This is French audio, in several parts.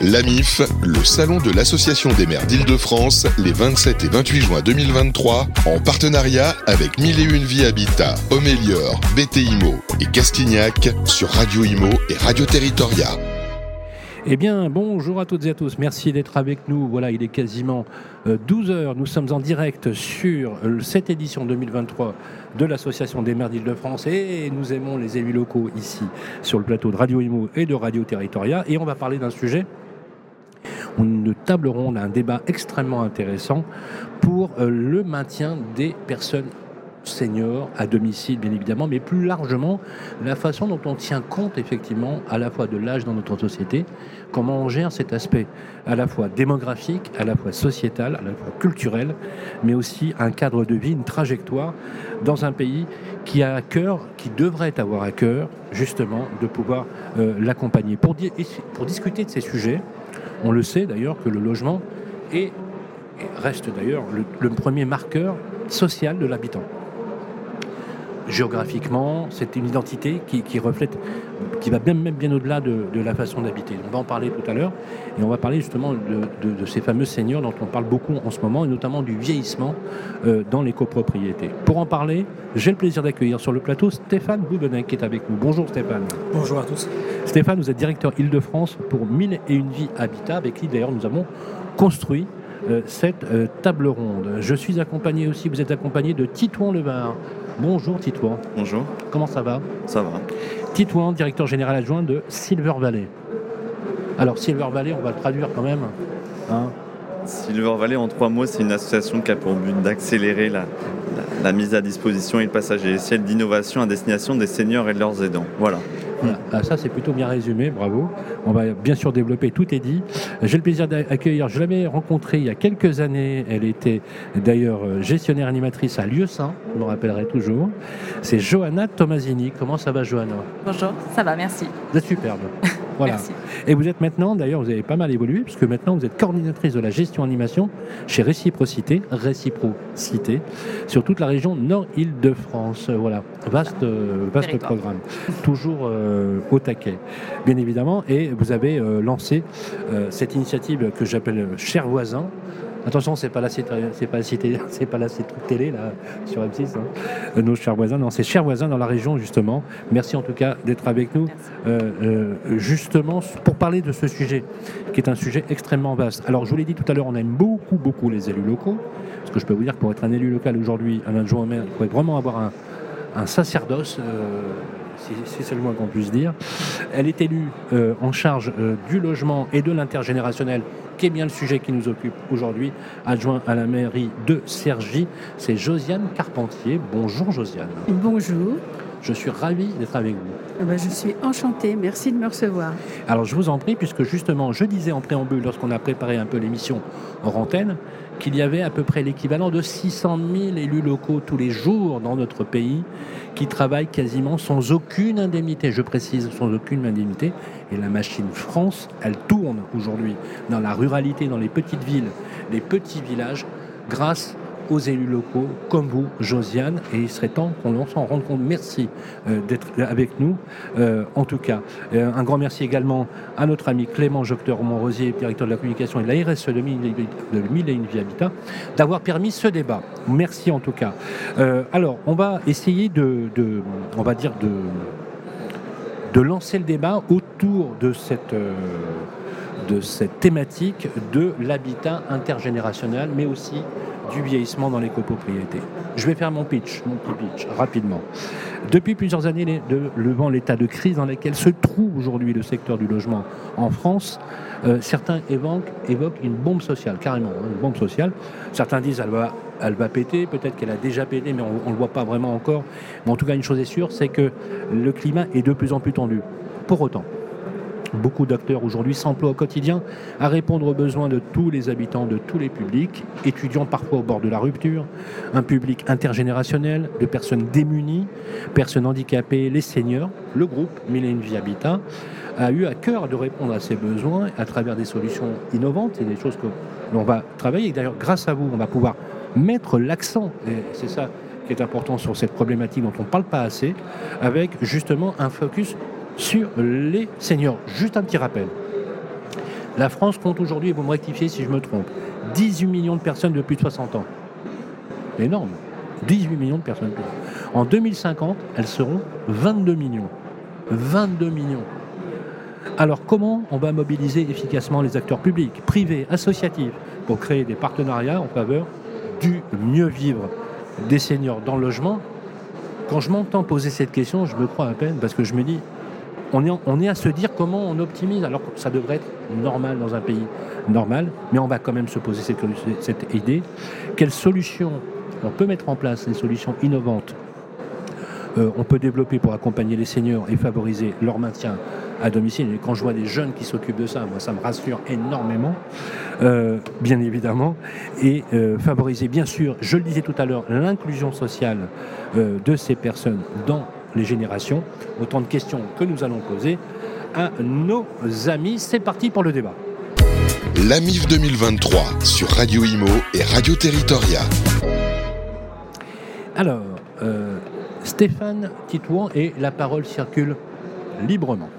L'AMIF, le salon de l'Association des maires d'Île-de-France, les 27 et 28 juin 2023, en partenariat avec Mille et Une Vie Habitat, Homélior, BTIMO et Castignac sur Radio Imo et Radio Territoria. Eh bien, bonjour à toutes et à tous. Merci d'être avec nous. Voilà, il est quasiment 12 euh, heures. Nous sommes en direct sur euh, cette édition 2023 de l'Association des maires d'Île-de-France et nous aimons les élus locaux ici sur le plateau de Radio Imo et de Radio Territoria. Et on va parler d'un sujet une table ronde, un débat extrêmement intéressant pour euh, le maintien des personnes seniors à domicile, bien évidemment, mais plus largement la façon dont on tient compte effectivement à la fois de l'âge dans notre société, comment on gère cet aspect à la fois démographique, à la fois sociétal, à la fois culturel, mais aussi un cadre de vie, une trajectoire dans un pays qui a à cœur, qui devrait avoir à cœur justement de pouvoir euh, l'accompagner. Pour, pour discuter de ces sujets, on le sait d'ailleurs que le logement est, reste d'ailleurs le, premier marqueur social de l'habitant géographiquement, c'est une identité qui, reflète, qui va même, bien au-delà de, la façon d'habiter. On va en parler tout à l'heure, et on va parler justement de, ces fameux seniors dont on parle beaucoup en ce moment, et notamment du vieillissement euh, dans les copropriétés. Pour en parler, j'ai le plaisir d'accueillir sur le plateau Stéphane Boubenet qui est avec nous. Bonjour Stéphane. Bonjour à tous. Stéphane, vous êtes directeur Île-de-France pour 1000 et une vies Habitat, avec qui d'ailleurs nous avons construit euh, cette euh, table ronde. Je suis accompagné aussi, vous êtes accompagné de Titouan Levar. Bonjour Titouan. Bonjour. Comment ça va Ça va. Titouan, directeur général adjoint de Silver Valley. Alors Silver Valley, on va le traduire quand même. Hein. Silver Valley, en trois mots, c'est une association qui a pour but d'accélérer la, la, mise à disposition et le passage à l'échelle d'innovation à destination des seniors et de leurs aidants. Voilà. Ah, ça, c'est plutôt bien résumé, bravo. On va bien sûr développer, tout est dit. J'ai le plaisir d'accueillir, je l'avais rencontrée il y a quelques années, elle était d'ailleurs euh, gestionnaire animatrice à Lieu Saint, je me rappellerai toujours. C'est Johanna Tomasini. Comment ça va, Johanna? Bonjour, ça va, merci. Vous êtes superbe. Voilà. Merci. Et vous êtes maintenant, d'ailleurs, vous avez pas mal évolué, puisque maintenant vous êtes coordinatrice de la gestion animation chez Réciprocité, Réciprocité, sur toute la région Nord-Île-de-France. Voilà, vaste, euh, vaste programme. Toujours euh, au taquet, bien évidemment. Et vous avez euh, lancé cette initiative que j'appelle Cher Voisin, Attention, c'est pas la c'est pas cité, c'est pas la télé là sur M6. Hein. Euh, nos chers voisins, non, c'est chers voisins dans la région justement. Merci en tout cas d'être avec nous, euh, euh, justement pour parler de ce sujet qui est un sujet extrêmement vaste. Alors je vous l'ai dit tout à l'heure, on aime beaucoup beaucoup les élus locaux, parce que je peux vous dire que pour être un élu local aujourd'hui, un adjoint au maire, il faut vraiment avoir un, un sacerdoce c'est le moins qu'on puisse dire. Elle est élue euh, en charge euh, du logement et de l'intergénérationnel, qui est bien le sujet qui nous occupe aujourd'hui, adjoint à la mairie de Cergy. C'est Josiane Carpentier. Bonjour Josiane. Bonjour. Je suis ravi d'être avec vous. Eh ben, je suis enchantée, merci de me recevoir. Alors je vous en prie, puisque justement, je disais en préambule, lorsqu'on a préparé un peu l'émission en antenne, qu'il y avait à peu près l'équivalent de 600 000 élus locaux tous les jours dans notre pays qui travaillent quasiment sans aucune indemnité, je précise, sans aucune indemnité. Et la machine France, elle tourne aujourd'hui dans la ruralité, dans les petites villes, les petits villages, grâce aux élus locaux comme vous, Josiane, et il serait temps qu'on s'en rende compte. Merci euh, d'être avec nous, euh, en tout cas. Euh, un grand merci également à notre ami Clément Jocteur Montrosier, directeur de la communication et de la RSE de Mille et une Vie Habitat, d'avoir permis ce débat. Merci en tout cas. alors, on va essayer de, on va dire, de, de lancer le débat autour de cette de cette thématique de l'habitat intergénérationnel, mais aussi du vieillissement dans les copropriétés. Je vais faire mon pitch, mon petit pitch, rapidement. Depuis plusieurs années, devant l'état de crise dans lequel se trouve aujourd'hui le secteur du logement en France, euh, certains évoquent, une bombe sociale, carrément, hein, une bombe sociale. Certains disent elle va, elle va péter, peut-être qu'elle a déjà pété, mais on ne le voit pas vraiment encore. Mais en tout cas, une chose est sûre, c'est que le climat est de plus en plus tendu. Pour autant, Beaucoup d'acteurs aujourd'hui s'emploient au quotidien à répondre aux besoins de tous les habitants, de tous les publics, étudiants parfois au bord de la rupture, un public intergénérationnel, de personnes démunies, personnes handicapées, les seniors. Le groupe Vie Habitat a eu à cœur de répondre à ces besoins à travers des solutions innovantes et des choses que l'on va travailler. D'ailleurs, grâce à vous, on va pouvoir mettre l'accent, et c'est ça qui est important sur cette problématique dont on ne parle pas assez, avec justement un focus sur les seniors. Juste un petit rappel. La France compte aujourd'hui, et vous me rectifiez si je me trompe, 18 millions de personnes de plus de 60 ans. Énorme. 18 millions de personnes. En 2050, elles seront 22 millions. 22 millions. Alors comment on va mobiliser efficacement les acteurs publics, privés, associatifs, pour créer des partenariats en faveur du mieux vivre des seniors dans le logement? Quand je m'entends poser cette question, je me crois à peine parce que je me dis, on est, à se dire comment on optimise, alors que ça devrait être normal dans un pays normal, mais on va quand même se poser cette, cette idée. Quelles solutions on peut mettre en place, des solutions innovantes euh, on peut développer pour accompagner les seniors et favoriser leur maintien à domicile. Et quand je vois des jeunes qui s'occupent de ça, moi, ça me rassure énormément, euh, bien évidemment. Et euh, favoriser, bien sûr, je le disais tout à l'heure, l'inclusion sociale de ces personnes dans les générations. Autant de questions que nous allons poser à nos amis. C'est parti pour le débat. L'AMIF 2023 sur Radio Imo et Radio Territoria. Alors, Stéphane Titouan et la parole circule librement.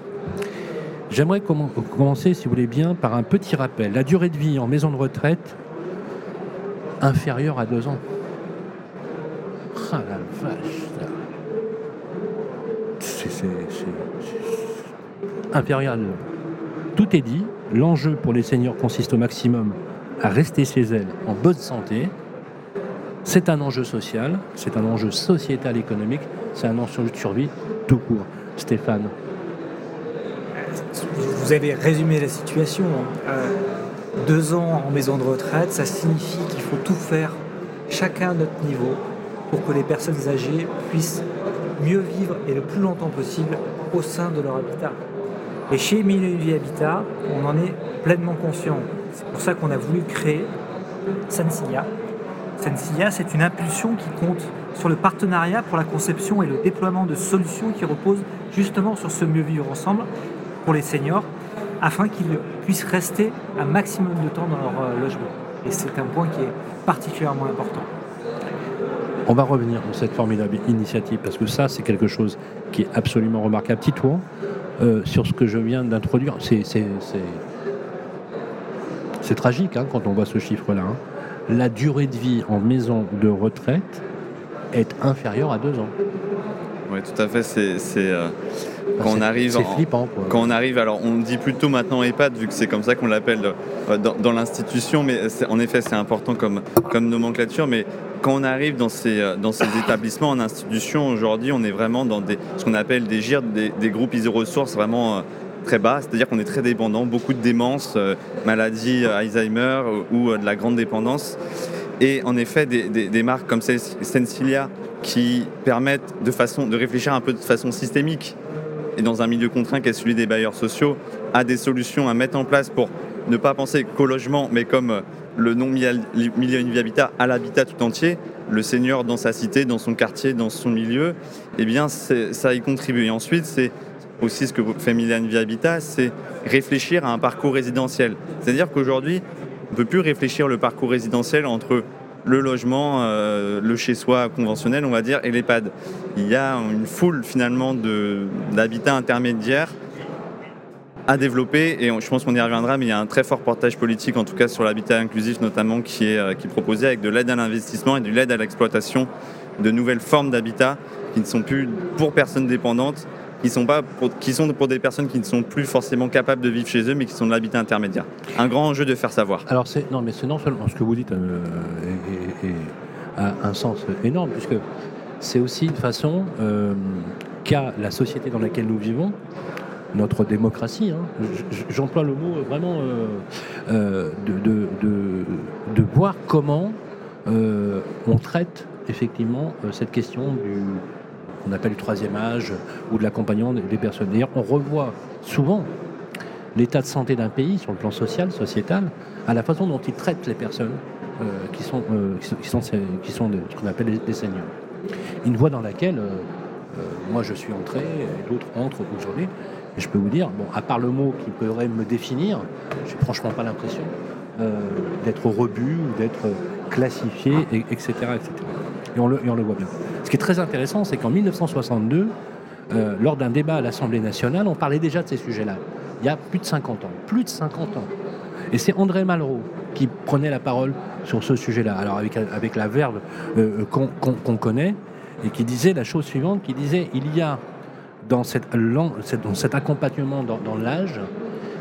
J'aimerais commencer, si vous voulez bien, par un petit rappel. La durée de vie en maison de retraite inférieure à deux ans. Ah la vache C'est ans. Tout est dit. L'enjeu pour les seniors consiste au maximum à rester chez elles en bonne santé, c'est un enjeu social, c'est un enjeu sociétal économique, c'est un enjeu de survie tout court. Stéphane. Vous avez résumé la situation. Hein. Euh, deux ans en maison de retraite, ça signifie qu'il faut tout faire, chacun à notre niveau, pour que les personnes âgées puissent mieux vivre et le plus longtemps possible au sein de leur habitat. Et chez Mille et Vie Habitat, on en est pleinement conscient. C'est pour ça qu'on a voulu créer Sensia, Sensia, c'est une impulsion qui compte sur le partenariat pour la conception et le déploiement de solutions qui reposent justement sur ce mieux vivre ensemble pour les seniors, afin qu'ils puissent rester un maximum de temps dans leur euh, logement. Et c'est un point qui est particulièrement important. On va revenir sur cette formidable initiative parce que ça, c'est quelque chose qui est absolument remarquable. Titouan, euh, sur ce que je viens d'introduire, c'est tragique hein, quand on voit ce chiffre-là. Hein la durée de vie en maison de retraite est inférieure à deux ans. Oui, tout à fait. C'est euh, quand on arrive. C'est flippant. Quand on arrive, alors on dit plutôt maintenant EHPAD, vu que c'est comme ça qu'on l'appelle euh, dans, l'institution, mais en effet, c'est important comme, comme nomenclature. Mais quand on arrive dans ces, euh, dans ces établissements en institution, aujourd'hui, on est vraiment dans des, ce qu'on appelle des GIR, des, des groupes iso-ressources vraiment très bas, c'est-à-dire qu'on est très dépendant, beaucoup de démence, euh, maladie euh, Alzheimer ou euh, de la grande dépendance. Et en effet, des, marques comme Sensilia qui permettent de, façon, de réfléchir un peu de façon systémique et dans un milieu contraint qui est celui des bailleurs sociaux, à des solutions à mettre en place pour ne pas penser qu'au logement, mais comme le non-milieu vie habitat à l'habitat tout entier, le senior dans sa cité, dans son quartier, dans son milieu, eh bien ça y contribue. Et ensuite, c'est aussi ce que fait Milan Via Habitat, c'est réfléchir à un parcours résidentiel. C'est-à-dire qu'aujourd'hui, on ne peut plus réfléchir le parcours résidentiel entre le logement, euh, le chez-soi conventionnel, on va dire, et l'EHPAD. Il y a une foule finalement d'habitats intermédiaires à développer et je pense qu'on y reviendra, mais il y a un très fort portage politique, en tout cas sur l'habitat inclusif notamment, qui est, euh, qui est proposé avec de l'aide à l'investissement et de l'aide à l'exploitation de nouvelles formes d'habitat qui ne sont plus pour personnes dépendantes, qui sont, pas pour, qui sont pour des personnes qui ne sont plus forcément capables de vivre chez eux, mais qui sont de l'habitat intermédiaire. Un grand enjeu de faire savoir. Alors, c'est, non, mais c'est non seulement ce que vous dites euh, a un sens énorme, puisque c'est aussi une façon euh, qu'a la société dans laquelle nous vivons, notre démocratie, hein, j'emploie le mot vraiment euh, de, de, de, voir comment on traite effectivement cette question du, qu'on appelle le troisième âge ou de l'accompagnement des personnes. D'ailleurs, on revoit souvent l'état de santé d'un pays sur le plan social, sociétal, à la façon dont il traite les personnes euh, qui, sont, euh, ce qu'on appelle des seniors. Une voie dans laquelle euh, moi je suis entré, d'autres entrent aujourd'hui, et je peux vous dire, bon, à part le mot qui pourrait me définir, je n'ai franchement pas l'impression d'être rebut ou d'être classifié, etc., etc. Et on, le, voit bien. Ce qui est très intéressant, c'est qu'en 1962, euh, lors d'un débat à l'Assemblée nationale, on parlait déjà de ces sujets-là. Il y a plus de 50 ans. Plus de 50 ans. Et c'est André Malraux qui prenait la parole sur ce sujet-là. Alors avec, la verve euh, qu'on qu'on connaît, et qui disait la chose suivante, qui disait il y a dans cet accompagnement dans, dans l'âge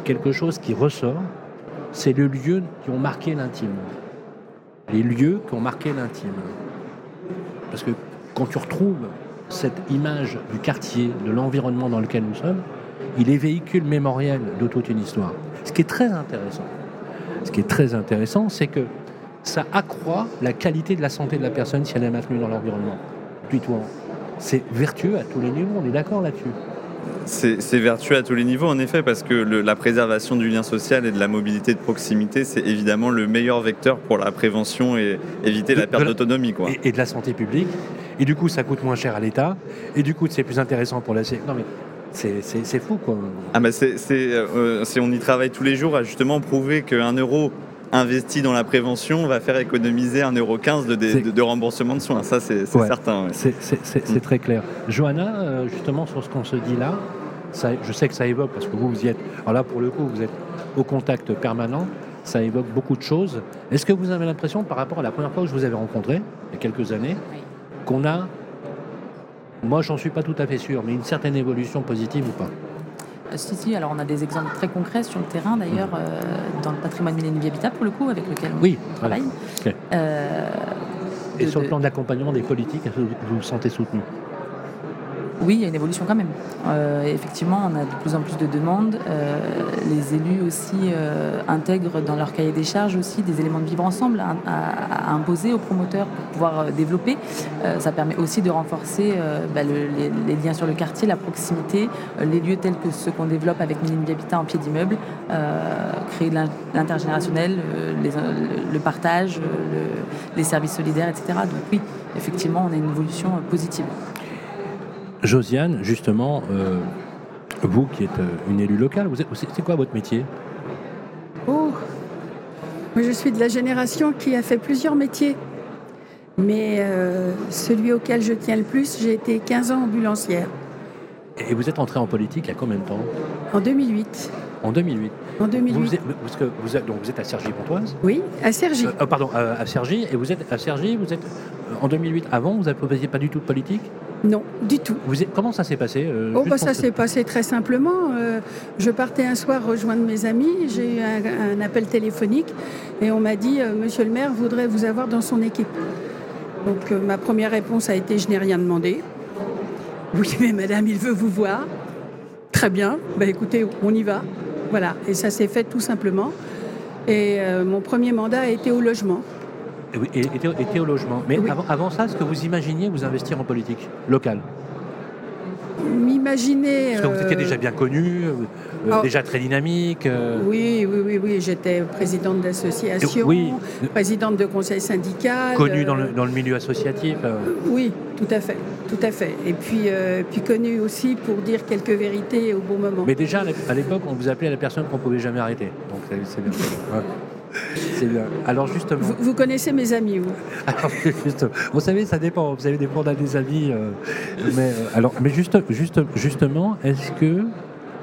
quelque chose qui ressort, c'est les lieux qui ont marqué l'intime. Les lieux qui ont marqué l'intime. Parce que quand tu retrouves cette image du quartier, de l'environnement dans lequel nous sommes, il est véhicule mémoriel de toute une histoire. Ce qui est très intéressant, ce qui est très intéressant, c'est que ça accroît la qualité de la santé de la personne si elle est maintenue dans l'environnement. C'est vertueux à tous les niveaux, on est d'accord là-dessus. C'est vertueux à tous les niveaux, en effet, parce que le, la préservation du lien social et de la mobilité de proximité, c'est évidemment le meilleur vecteur pour la prévention et éviter la perte d'autonomie. Et, et, de la santé publique. Et du coup, ça coûte moins cher à l'État. Et du coup, c'est plus intéressant pour la... Non, mais c'est fou, quoi. Ah, bah c'est, euh, on y travaille tous les jours à justement prouver qu'un euro investi dans la prévention va faire économiser 1,15€ de, de, de, remboursement de soins. Ça, c'est certain. Ouais. C'est mm. très clair. Johanna, euh, justement, sur ce qu'on se dit là, ça, je sais que ça évoque, parce que vous, vous y êtes. Alors là, pour le coup, vous êtes au contact permanent. Ça évoque beaucoup de choses. Est-ce que vous avez l'impression, par rapport à la première fois que je vous avais rencontré, il y a quelques années, qu'on a, moi j'en suis pas tout à fait sûr, mais une certaine évolution positive ou pas? Si, si, alors on a des exemples très concrets sur le terrain d'ailleurs, euh, dans le patrimoine Millennium Habitat pour le coup, avec lequel on oui, travaille. Okay. Euh, Et sur le plan d'accompagnement des politiques, est-ce que vous vous sentez soutenu? Oui, il y a une évolution quand même. Euh, effectivement, on a de plus en plus de demandes. Euh, les élus aussi euh, intègrent dans leur cahier des charges aussi des éléments de vivre ensemble à, à, imposer aux promoteurs pour pouvoir développer. Ça permet aussi de renforcer bah, le, les, liens sur le quartier, la proximité, les lieux tels que ceux qu'on développe avec Minimum Habitat en pied d'immeuble, créer l'intergénérationnel, le partage, le, les services solidaires, etc. Donc oui, effectivement, on a une évolution positive. Josiane, justement, euh, vous qui êtes une élue locale, c'est quoi votre métier? Oh, moi je suis de la génération qui a fait plusieurs métiers. Mais euh, celui auquel je tiens le plus, j'ai été 15 ans ambulancière. Et vous êtes entrée en politique il y a combien de temps En 2008. En 2008 En 2008. Vous, êtes, parce que vous êtes, donc vous êtes à Cergy-Pontoise Oui, à Cergy. Euh, pardon, à Cergy. Et vous êtes à Cergy, vous êtes en 2008. Avant, vous faisiez pas du tout de politique non, du tout. Vous êtes, comment ça s'est passé euh, Oh, bah, ça s'est passé très simplement. Euh, je partais un soir rejoindre mes amis, j'ai eu un, un, appel téléphonique et on m'a dit euh, Monsieur le maire voudrait vous avoir dans son équipe. Donc euh, ma première réponse a été Je n'ai rien demandé. Oui, mais madame, il veut vous voir. Très bien, bah, écoutez, on y va. Voilà, et ça s'est fait tout simplement. Et euh, mon premier mandat a été au logement. Et était, était au logement. Mais oui. avant, avant, ça, est-ce que vous imaginiez vous investir en politique locale? M'imaginer. Parce que vous étiez déjà bien connu, euh, oh. déjà très dynamique. Euh... Oui, oui, oui, oui. J'étais présidente d'association, oui. présidente de conseil syndical. Connue dans, le, dans le milieu associatif. Euh... Oui, tout à fait, tout à fait. Et puis, euh, puis connue aussi pour dire quelques vérités au bon moment. Mais déjà à l'époque, on vous appelait la personne qu'on pouvait jamais arrêter. Donc c'est bien. ouais. C'est bien. Alors justement. Vous, vous, connaissez mes amis, vous alors, juste, Vous savez, ça dépend. Vous avez des bons des amis. Euh, mais, euh, alors, mais juste, juste, justement, est-ce que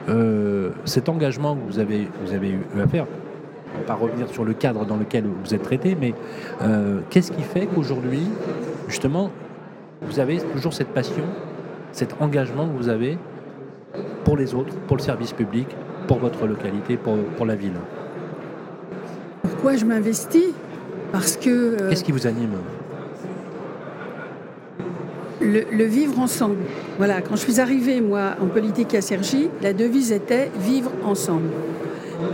euh, cet engagement que vous avez, vous avez eu à faire, on va pas revenir sur le cadre dans lequel vous êtes traité, mais qu'est-ce qui fait qu'aujourd'hui, justement, vous avez toujours cette passion, cet engagement que vous avez pour les autres, pour le service public, pour votre localité, pour, pour la ville? Pourquoi je m'investis Parce que. Euh, Qu'est-ce qui vous anime le, le, vivre ensemble. Voilà, quand je suis arrivée, moi, en politique à Cergy, la devise était vivre ensemble.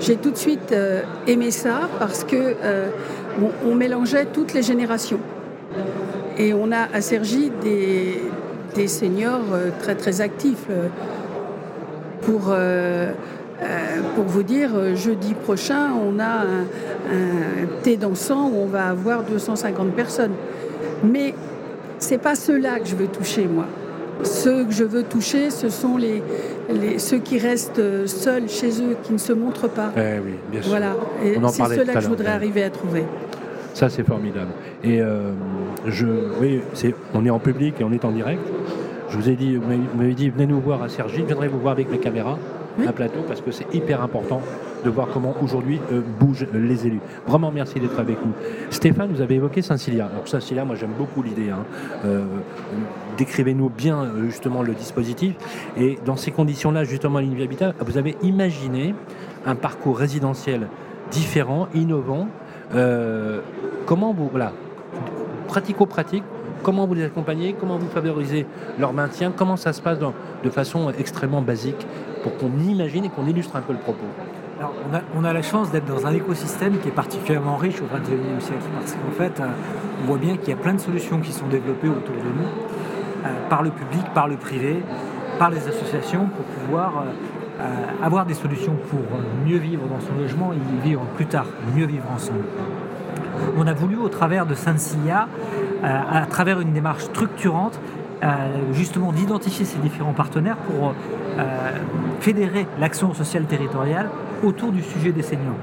J'ai tout de suite euh, aimé ça parce que euh, on, on, mélangeait toutes les générations. Et on a à Cergy des, des seniors euh, très très actifs pour euh, pour vous dire, jeudi prochain, on a un, un thé dansant où on va avoir 250 personnes. Mais c'est pas ceux-là que je veux toucher, moi. Ceux que je veux toucher, ce sont les, les ceux qui restent seuls chez eux, qui ne se montrent pas. Eh oui, bien sûr. Voilà. Et c'est ceux-là que je voudrais arriver à trouver. Ça, c'est formidable. Et euh, je, oui, on est en public et on est en direct. Je vous ai dit, vous m'avez dit, venez nous voir à Sergi, je viendrai vous voir avec mes caméras, un plateau, parce que c'est hyper important de voir comment aujourd'hui euh, bougent les élus. Vraiment merci d'être avec nous. Stéphane, vous avez évoqué Saint-Cilia. Alors Saint-Cilia, moi j'aime beaucoup l'idée. Hein. Euh, décrivez-nous bien euh, justement le dispositif. Et dans ces conditions-là, justement, à Habitat, vous avez imaginé un parcours résidentiel différent, innovant. comment vous, voilà, pratico-pratique, comment vous les accompagnez, comment vous favorisez leur maintien, comment ça se passe de façon extrêmement basique pour qu'on imagine et qu'on illustre un peu le propos? On, a, la chance d'être dans un écosystème qui est particulièrement riche au XXIe siècle, parce qu'en fait, euh, on voit bien qu'il y a plein de solutions qui sont développées autour de nous, euh, par le public, par le privé, par les associations, pour pouvoir euh, avoir des solutions pour mieux vivre dans son logement et vivre plus tard, mieux vivre ensemble. On a voulu, au travers de Saint-Cilia, à travers une démarche structurante, justement d'identifier ces différents partenaires pour fédérer l'action sociale territoriale autour du sujet des seniors.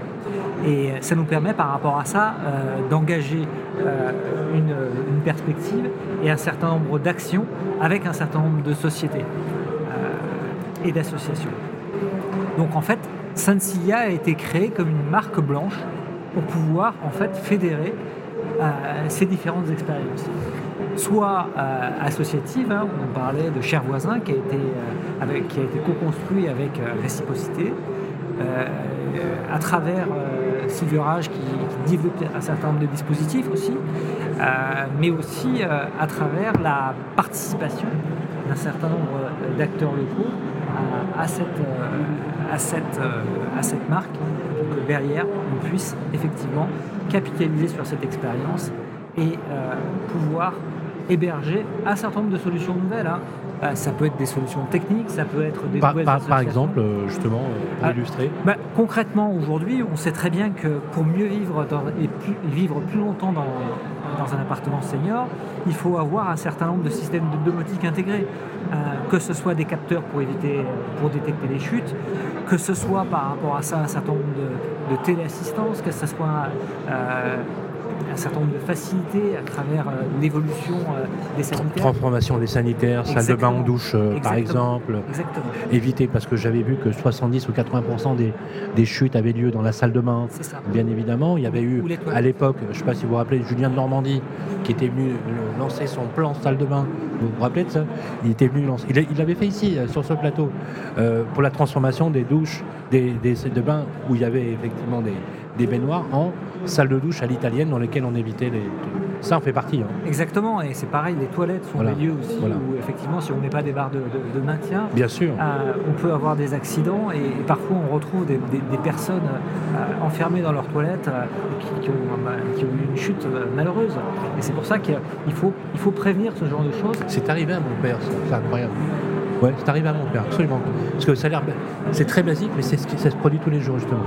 Et ça nous permet par rapport à ça euh, d'engager euh, une, perspective et un certain nombre d'actions avec un certain nombre de sociétés euh, et d'associations. Donc en fait, Saint-Cilia a été créé comme une marque blanche pour pouvoir en fait fédérer ces différentes expériences. Soit associatives, hein, on parlait de Cher Voisin qui a été, a été co-construit avec Réciprocité, euh, à travers euh, Silverage qui, qui, développe un certain nombre de dispositifs aussi, euh, mais aussi à travers la participation d'un certain nombre d'acteurs locaux à, cette, à, cette, à cette marque derrière on puisse effectivement capitaliser sur cette expérience et pouvoir héberger un certain nombre de solutions nouvelles. Hein. Euh, ça peut être des solutions techniques, ça peut être des par, par, exemple, euh, justement, pour ah, illustrer bah, Concrètement, aujourd'hui, on sait très bien que pour mieux vivre et vivre plus longtemps dans, dans, un appartement senior, il faut avoir un certain nombre de systèmes de domotique intégrés. Euh, que ce soit des capteurs pour éviter, pour détecter les chutes, que ce soit par rapport à ça un certain nombre de, téléassistance, que ce soit un certain nombre de facilités à travers euh, l'évolution euh, des sanitaires. Transformation des sanitaires, salle de bain en douche euh, par exemple. Exactement. Éviter, parce que j'avais vu que 70 ou 80% des, des, chutes avaient lieu dans la salle de bain. C'est ça. Bien évidemment, il y avait eu à l'époque, je ne sais pas si vous vous rappelez, Julien de Normandie qui était venu lancer son plan salle de bain. Vous vous rappelez de ça? Il était venu lancer. Il l'avait fait ici, sur ce plateau, pour la transformation des douches, des, des salles de bain où il y avait effectivement des, des baignoires en salle de douche à l'italienne dans lesquelles on évitait les. Ça en fait partie. Hein. Exactement, et c'est pareil, les toilettes sont des lieux aussi où effectivement, si on met pas des barres de, maintien, Bien sûr. Euh, on peut avoir des accidents et, parfois on retrouve des, personnes euh, enfermées dans leurs toilettes euh, qui, ont, bah, qui, ont, eu une chute malheureuse. Et c'est pour ça qu'il faut, il faut prévenir ce genre de choses. C'est arrivé à mon père, c'est incroyable. Ouais, c'est arrivé à mon père, absolument. Parce que ça a l'air, c'est très basique, mais c'est ce qui ça se produit tous les jours justement.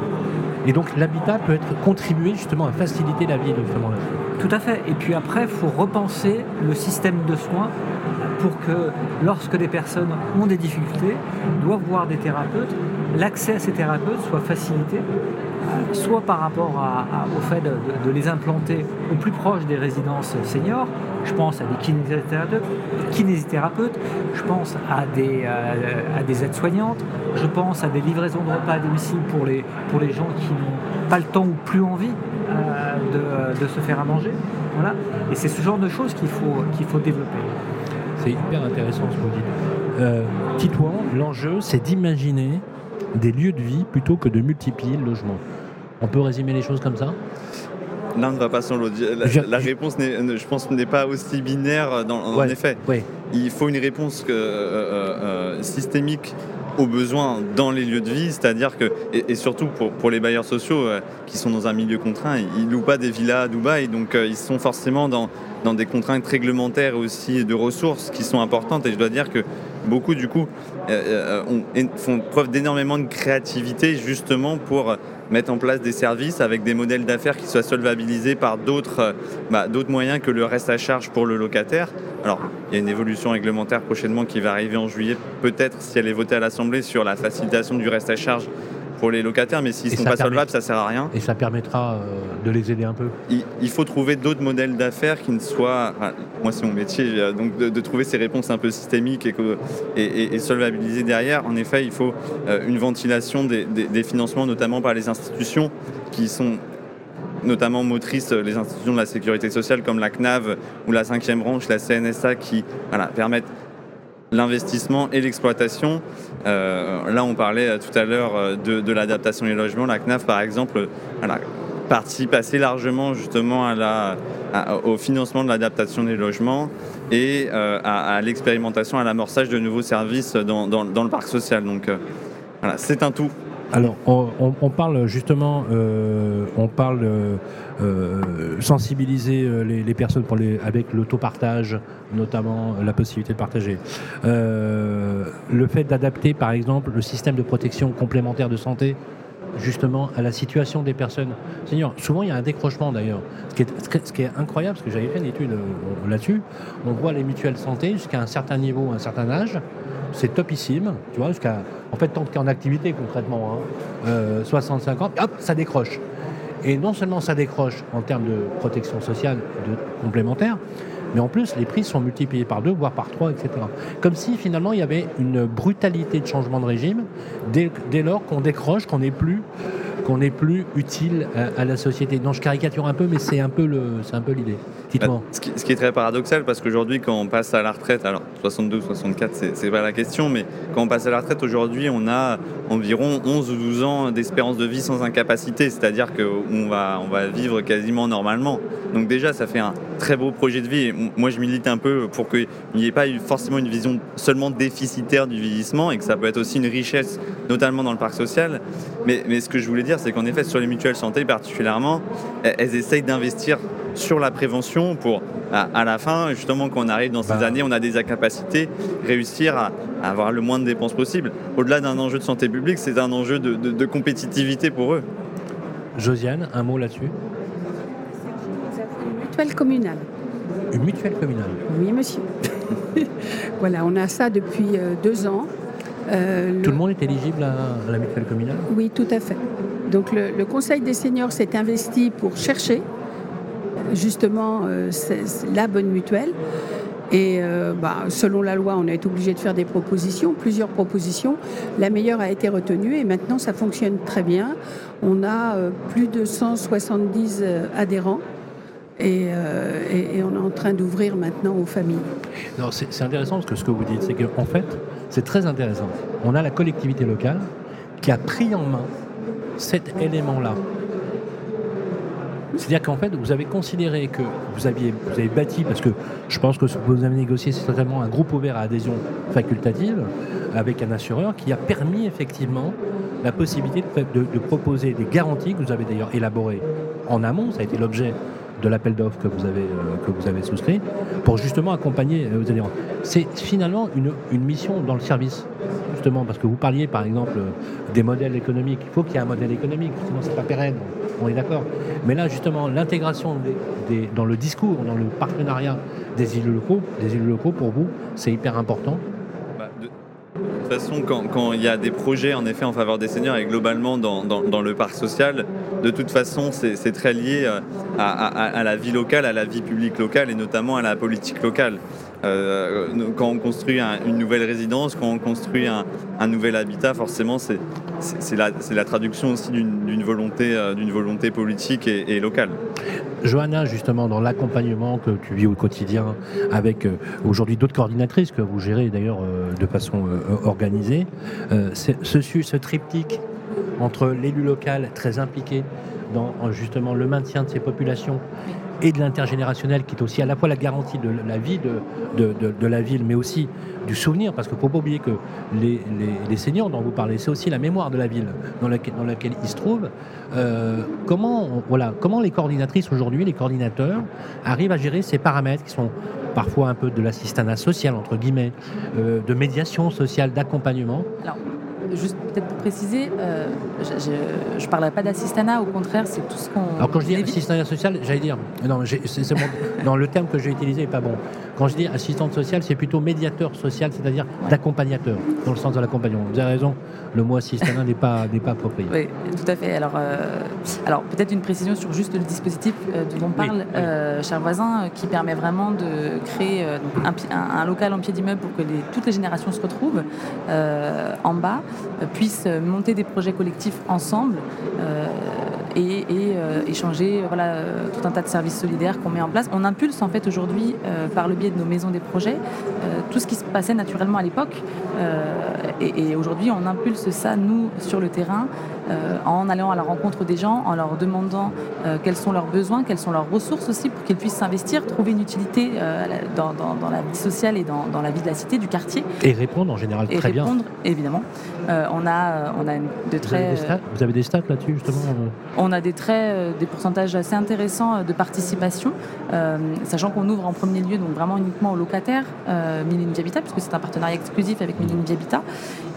Et donc l'habitat peut être contribué justement à faciliter la vie de là. Tout à fait. Et puis après, il faut repenser le système de soins pour que lorsque des personnes ont des difficultés, doivent voir des thérapeutes, l'accès à ces thérapeutes soit facilité, soit par rapport au fait de, les implanter au plus proche des résidences seniors. Je pense à des kinésithérapeutes, je pense à des, euh, à des aides-soignantes, je pense à des livraisons de repas à domicile pour les, pour les gens qui n'ont pas le temps ou plus envie euh, de, de, se faire à manger. Voilà. Et c'est ce genre de choses qu'il faut, faut développer. C'est hyper intéressant ce que vous dites. Euh, l'enjeu, c'est d'imaginer des lieux de vie plutôt que de multiplier le logement. On peut résumer les choses comme ça? L'un ne va pas sans l'autre. La, réponse, je pense, n'est pas aussi binaire dans, en effet. Il faut une réponse que, euh, euh, systémique aux besoins dans les lieux de vie, c'est-à-dire que, et, surtout pour, pour, les bailleurs sociaux qui sont dans un milieu contraint, ils ne louent pas des villas à Dubaï, donc ils sont forcément dans, dans des contraintes réglementaires aussi de ressources qui sont importantes. Et je dois dire que beaucoup, du coup, euh, euh, font preuve d'énormément de créativité justement pour mettre en place des services avec des modèles d'affaires qui soient solvabilisés par d'autres euh, bah, moyens que le reste à charge pour le locataire. Alors, il y a une évolution réglementaire prochainement qui va arriver en juillet, peut-être si elle est votée à l'Assemblée sur la facilitation du reste à charge pour les locataires, mais s'ils Et sont pas permet- solvables, ça sert à rien. Et ça permettra euh, de les aider un peu. Il, il faut trouver d'autres modèles d'affaires qui ne soient. enfin, moi, c'est mon métier, euh, donc de, de trouver ces réponses un peu systémiques et, que- et, et- et solvabiliser derrière. En effet, il faut euh, une ventilation des, des- des financements, notamment par les institutions qui sont notamment motrices, les institutions de la sécurité sociale comme la CNAV ou la cinquième branche, la CNSA, qui voilà, permettent l'investissement et l'exploitation. Euh, là, on parlait euh, tout à l'heure euh, de, l'adaptation des logements. La CNAF, par exemple, voilà, participe assez largement justement au financement de l'adaptation des logements et à, l'expérimentation, à l'amorçage de nouveaux services dans, le parc social. Donc c'est un tout. Alors, on, parle justement, euh, on parle euh, euh, sensibiliser les, personnes pour les, avec l'autopartage, notamment la possibilité de partager. Le fait d'adapter, par exemple, le système de protection complémentaire de santé justement à la situation des personnes. Seigneur, souvent il y a un décrochement d'ailleurs. Ce qui est, ce qui est- incroyable, parce que j'avais fait une étude euh, là-dessus, on voit les mutuelles santé jusqu'à un certain niveau, un certain âge, c'est topissime, tu vois, jusqu'à, en fait, tant que tu es en activité concrètement, hein, euh, 65 ans, hop, ça décroche. Et non seulement ça décroche en termes de protection sociale de complémentaire, mais en plus les prix sont multipliés par deux, voire par trois, etc. Comme si finalement il y avait une brutalité de changement de régime dès, lors qu'on décroche, qu'on n'est plus qu'on n'est plus utile à, à la société. Non, je caricature un peu, mais c'est un peu le, c'est un peu l'idée. Dites-moi. Ce qui, est très paradoxal parce qu'aujourd'hui, quand on passe à la retraite, alors 62 ou 64, c'est- pas la question, mais quand on passe à la retraite aujourd'hui, on a environ 11 ou 12 ans d'espérance de vie sans incapacité, c'est-à-dire qu'on va, on va vivre quasiment normalement. Donc déjà, ça fait un très beau projet de vie. Moi, je milite un peu pour qu'il n'y ait pas forcément une vision seulement déficitaire du vieillissement et que ça peut être aussi une richesse, notamment dans le parc social. Mais, mais ce que je voulais dire, c'est qu'en effet, sur les mutuelles santé particulièrement, elles essayent d'investir sur la prévention pour, à, à la fin, justement, quand on arrive dans ces Bah. années, on a des incapacités, réussir à, à avoir le moins de dépenses possible. Au-delà d'un enjeu de santé publique, c'est un enjeu de, de- de compétitivité pour eux. Josiane, un mot là-dessus? Une mutuelle communale. Une mutuelle communale. Oui, monsieur. voilà, on a ça depuis euh, deux ans. Euh, Tout le monde est éligible à, à la mutuelle communale? Oui, tout à fait. Donc le, le Conseil des seniors s'est investi pour chercher justement euh, la bonne mutuelle. Et euh, bah, selon la loi, on a été obligé de faire des propositions, plusieurs propositions. La meilleure a été retenue et maintenant ça fonctionne très bien. On a euh, plus de 170 euh, adhérents et, on est en train d'ouvrir maintenant aux familles. C'est intéressant parce que ce que vous dites, c'est qu'en fait, c'est très intéressant. On a la collectivité locale qui a pris en main cet élément-là. C'est-à-dire qu'en fait, vous avez considéré que vous aviez, vous avez bâti, parce que je pense que ce que vous avez négocié, c'est certainement un groupe ouvert à adhésion facultative avec un assureur qui a permis effectivement la possibilité de, proposer des garanties que vous avez d'ailleurs élaborées en amont. Ça a été l'objet de l'appel d'offres que vous avez euh, que vous avez souscrit pour justement accompagner euh, vos adhérents. C'est finalement une, une mission dans le service justement parce que vous parliez par exemple euh, des modèles économiques. Il faut qu'il y ait un modèle économique, sinon c'est pas pérenne. On est d'accord. Mais là justement l'intégration dans le discours, dans le partenariat des élus locaux, des élus locaux pour vous, c'est hyper important. Bah, de toute façon, quand, il y a des projets en effet en faveur des seniors et globalement dans, le parc social, de toute façon, c'est très lié euh, à la vie locale, à la vie publique locale et notamment à la politique locale. Euh, nous, quand on construit un- une nouvelle résidence, quand on construit un, un nouvel habitat, forcément, c'est la, traduction aussi d'une volonté, euh, d'une volonté politique et, et locale. Johanna, justement, dans l'accompagnement que tu vis au quotidien avec euh, aujourd'hui d'autres coordinatrices que vous gérez d'ailleurs euh, de façon euh, organisée, euh, ce, triptyque entre l'élu local très impliqué dans euh, justement le maintien de ces populations et de l'intergénérationnel qui est aussi à la fois la garantie de la vie de, de, la ville mais aussi du souvenir. Parce qu'il ne faut pas oublier que les, les, les seniors dont vous parlez c'est aussi la mémoire de la ville dans laquelle, dans laquelle ils se trouvent. Euh, comment, voilà, comment les coordinatrices aujourd'hui, les coordinateurs, arrivent à gérer ces paramètres qui sont parfois un peu de l'assistanat social, entre guillemets, euh, de médiation sociale, d'accompagnement? Juste peut-être pour préciser, euh, je ne parlerai pas d'assistanat, au contraire, c'est tout ce qu'on. Alors quand je dis assistanat social, j'allais dire, non, c'est bon, non, le terme que j'ai utilisé n'est pas bon. Quand je dis assistante sociale, c'est plutôt médiateur social, c'est-à-dire d'accompagnateur, dans le sens de l'accompagnement. Vous avez raison, le mot assistanat n'est pas, pas approprié. Oui, tout à fait. Alors, euh, alors peut-être une précision sur juste le dispositif euh, dont on parle, cher voisin, qui permet vraiment de créer un, local en pied d'immeuble pour que les, toutes les générations se retrouvent en bas, puissent monter des projets collectifs ensemble euh, et, euh, échanger voilà, tout un tas de services solidaires qu'on met en place. On impulse en fait aujourd'hui, euh, par le biais de nos maisons des projets, tout ce qui se passait naturellement à l'époque. et, aujourd'hui, on impulse ça, nous, sur le terrain, en allant à la rencontre des gens, en leur demandant quels sont leurs besoins, quelles sont leurs ressources aussi, pour qu'ils puissent s'investir, trouver une utilité dans, la vie sociale et dans, la vie de la cité, du quartier. Et répondre en général et très répondre, évidemment. on, a, on a de très... Vous avez des stats, là-dessus, justement on a des traits, euh, des pourcentages assez intéressants euh, de participation, euh, sachant qu'on ouvre en premier lieu donc vraiment uniquement aux locataires euh, Habitat, puisque c'est un partenariat exclusif avec Millennium Habitat.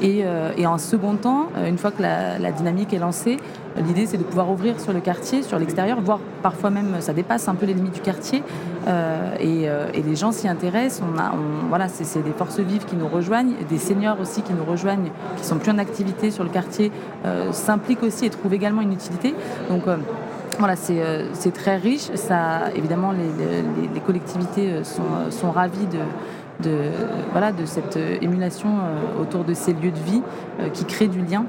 Et, en second temps, une fois que la, dynamique est lancée, l'idée c'est de pouvoir ouvrir sur le quartier, sur l'extérieur, voire parfois même ça dépasse un peu les limites du quartier. Et, les gens s'y intéressent. Voilà, c'est des forces vives qui nous rejoignent, des seniors aussi qui nous rejoignent, qui sont plus en activité sur le quartier, s'impliquent aussi et trouvent également une utilité. Donc euh, voilà, euh, c'est très riche. Ça, évidemment, les, collectivités euh, sont, ravies de, de, voilà, de cette émulation autour de ces lieux de vie qui créent du lien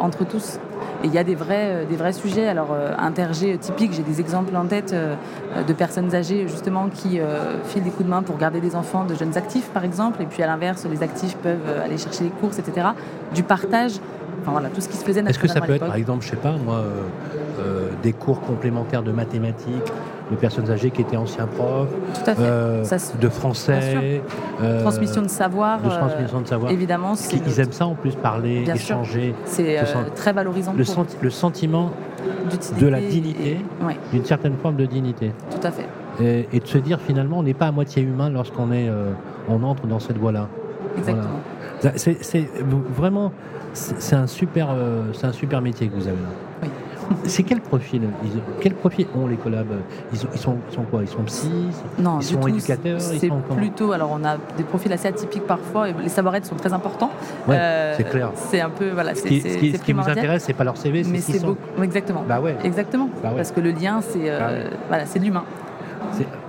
entre tous. Et il y a des vrais, des vrais sujets. Alors, intergé typique, j'ai des exemples en tête de personnes âgées, justement, qui filent des coups de main pour garder des enfants de jeunes actifs, par exemple. Et puis, à l'inverse, les actifs peuvent aller chercher les courses, etc. Du partage Enfin voilà, tout ce qui se faisait Est-ce que ça peut être, par exemple, je sais pas, moi, euh, euh, des cours complémentaires de mathématiques, de personnes âgées qui étaient anciens profs, euh, de français, transmission de savoir, de transmission de savoir. Évidemment, ils aiment ça en plus parler, échanger. C'est très valorisant. Le, le sentiment de la dignité, d'une certaine forme de dignité. Tout à fait. Et, de se dire finalement, on n'est pas à moitié humain lorsqu'on est, on entre dans cette voie-là. Exactement. C'est vraiment c'est un super, euh, c'est un super métier que vous avez là. C'est quel profil Quel profil ont les collabs ils, sont, sont, quoi Ils sont psy Non, ils sont éducateurs C'est plutôt. Alors, on a des profils assez atypiques parfois. Et les savoir-être sont très importants. Ouais, euh, c'est clair. C'est un peu voilà. Ce qui, ce qui, vous intéresse, c'est pas leur CV, c'est ce sont. Exactement. Bah ouais. Exactement. Bah Parce que le lien, c'est euh, bah voilà, c'est l'humain.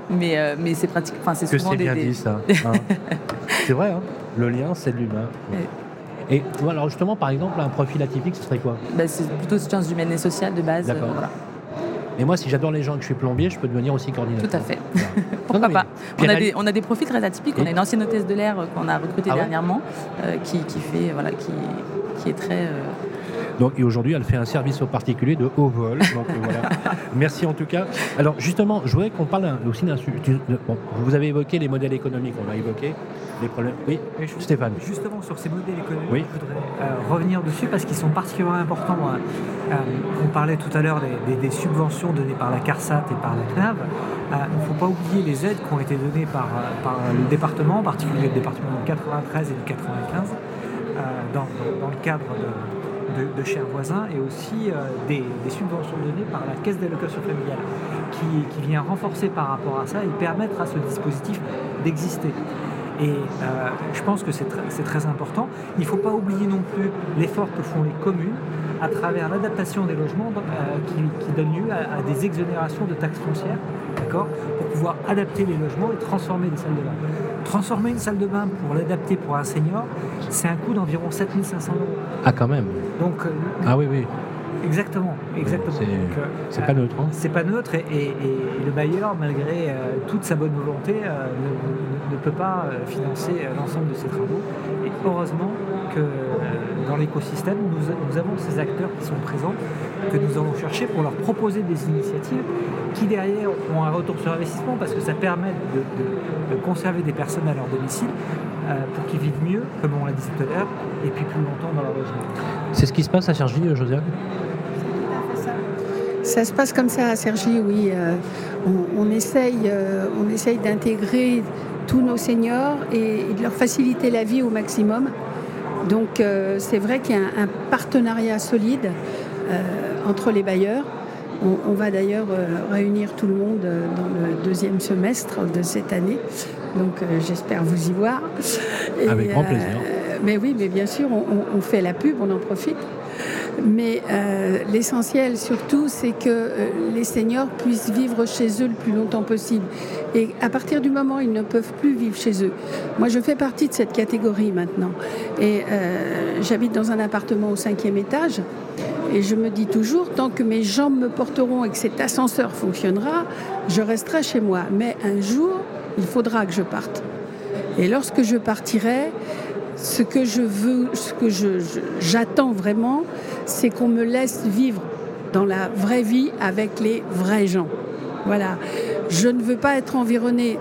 Mais, mais c'est pratique. Enfin, c'est souvent que c'est bien dit ça. Hein. c'est vrai. Hein le lien, c'est l'humain. Et alors justement, par exemple, un profil atypique, ce serait quoi bah, C'est plutôt sciences humaines et sociales de base. D'accord. Et moi, si j'adore les gens et que je suis plombier, je peux devenir aussi coordinateur. Tout à fait. Pourquoi pas on a, des, on a, des, profils très atypiques. On a une ancienne hôtesse de l'air qu'on a recrutée ah dernièrement, euh, qui, qui, fait, voilà, qui, qui est très... Euh, donc, et aujourd'hui, elle fait un service aux particuliers de haut vol. Donc, voilà. Merci en tout cas. Alors, justement, je voudrais qu'on parle aussi d'un sujet. Bon, vous avez évoqué les modèles économiques, on a évoqué les problèmes. Oui, Stéphane. Justement, sur ces modèles économiques, je voudrais euh, revenir dessus parce qu'ils sont particulièrement importants. Euh, on parlait tout à l'heure des, subventions données par la CARSAT et par la CNAV. Euh, il ne faut pas oublier les aides qui ont été données par, par le département, en particulier le département de 93 et de 95, dans, dans, le cadre de de, chers voisins et aussi euh, des, subventions données par la caisse d'allocation familiale qui, vient renforcer par rapport à ça et permettre à ce dispositif d'exister. Et euh, je pense que c'est très important. Il ne faut pas oublier non plus l'effort que font les communes à travers l'adaptation des logements euh, qui, donne lieu à, des exonérations de taxes foncières, d'accord, pour pouvoir adapter les logements et transformer des salles de bain. Transformer une salle de bain pour l'adapter pour un senior, c'est un coût d'environ 7500 euros. Ah quand même. Donc, euh, ah oui, oui. Exactement, exactement. C'est pas neutre. Hein. C'est pas neutre et, le bailleur, malgré toute sa bonne volonté, ne, peut pas financer l'ensemble de ses travaux. Et heureusement que dans l'écosystème, nous, avons ces acteurs qui sont présents, que nous allons chercher pour leur proposer des initiatives qui derrière ont un retour sur investissement parce que ça permet de, conserver des personnes à leur domicile euh, pour qu'ils vivent mieux, comme on l'a dit tout à l'heure, et puis plus longtemps dans leur logement. C'est ce qui se passe à Sergi, euh, Josiane? Ça se passe comme ça à Sergi, oui. Euh, on, essaye, on essaye d'intégrer tous nos seniors et de leur faciliter la vie au maximum. Donc euh, c'est vrai qu'il y a un, partenariat solide entre les bailleurs. On, va d'ailleurs réunir tout le monde dans le deuxième semestre de cette année. Donc j'espère vous y voir. Avec grand plaisir. mais oui, mais bien sûr, on, fait la pub, on en profite. Mais euh, l'essentiel surtout, c'est que euh, les seniors puissent vivre chez eux le plus longtemps possible. Et à partir du moment où ils ne peuvent plus vivre chez eux, moi je fais partie de cette catégorie maintenant. Et euh, j'habite dans un appartement au cinquième étage. Et je me dis toujours, tant que mes jambes me porteront et que cet ascenseur fonctionnera, je resterai chez moi. Mais un jour, il faudra que je parte. Et lorsque je partirai, ce que je veux, ce que j'attends vraiment, c'est qu'on me laisse vivre dans la vraie vie avec les vrais gens. Voilà. Je ne veux pas être environnée,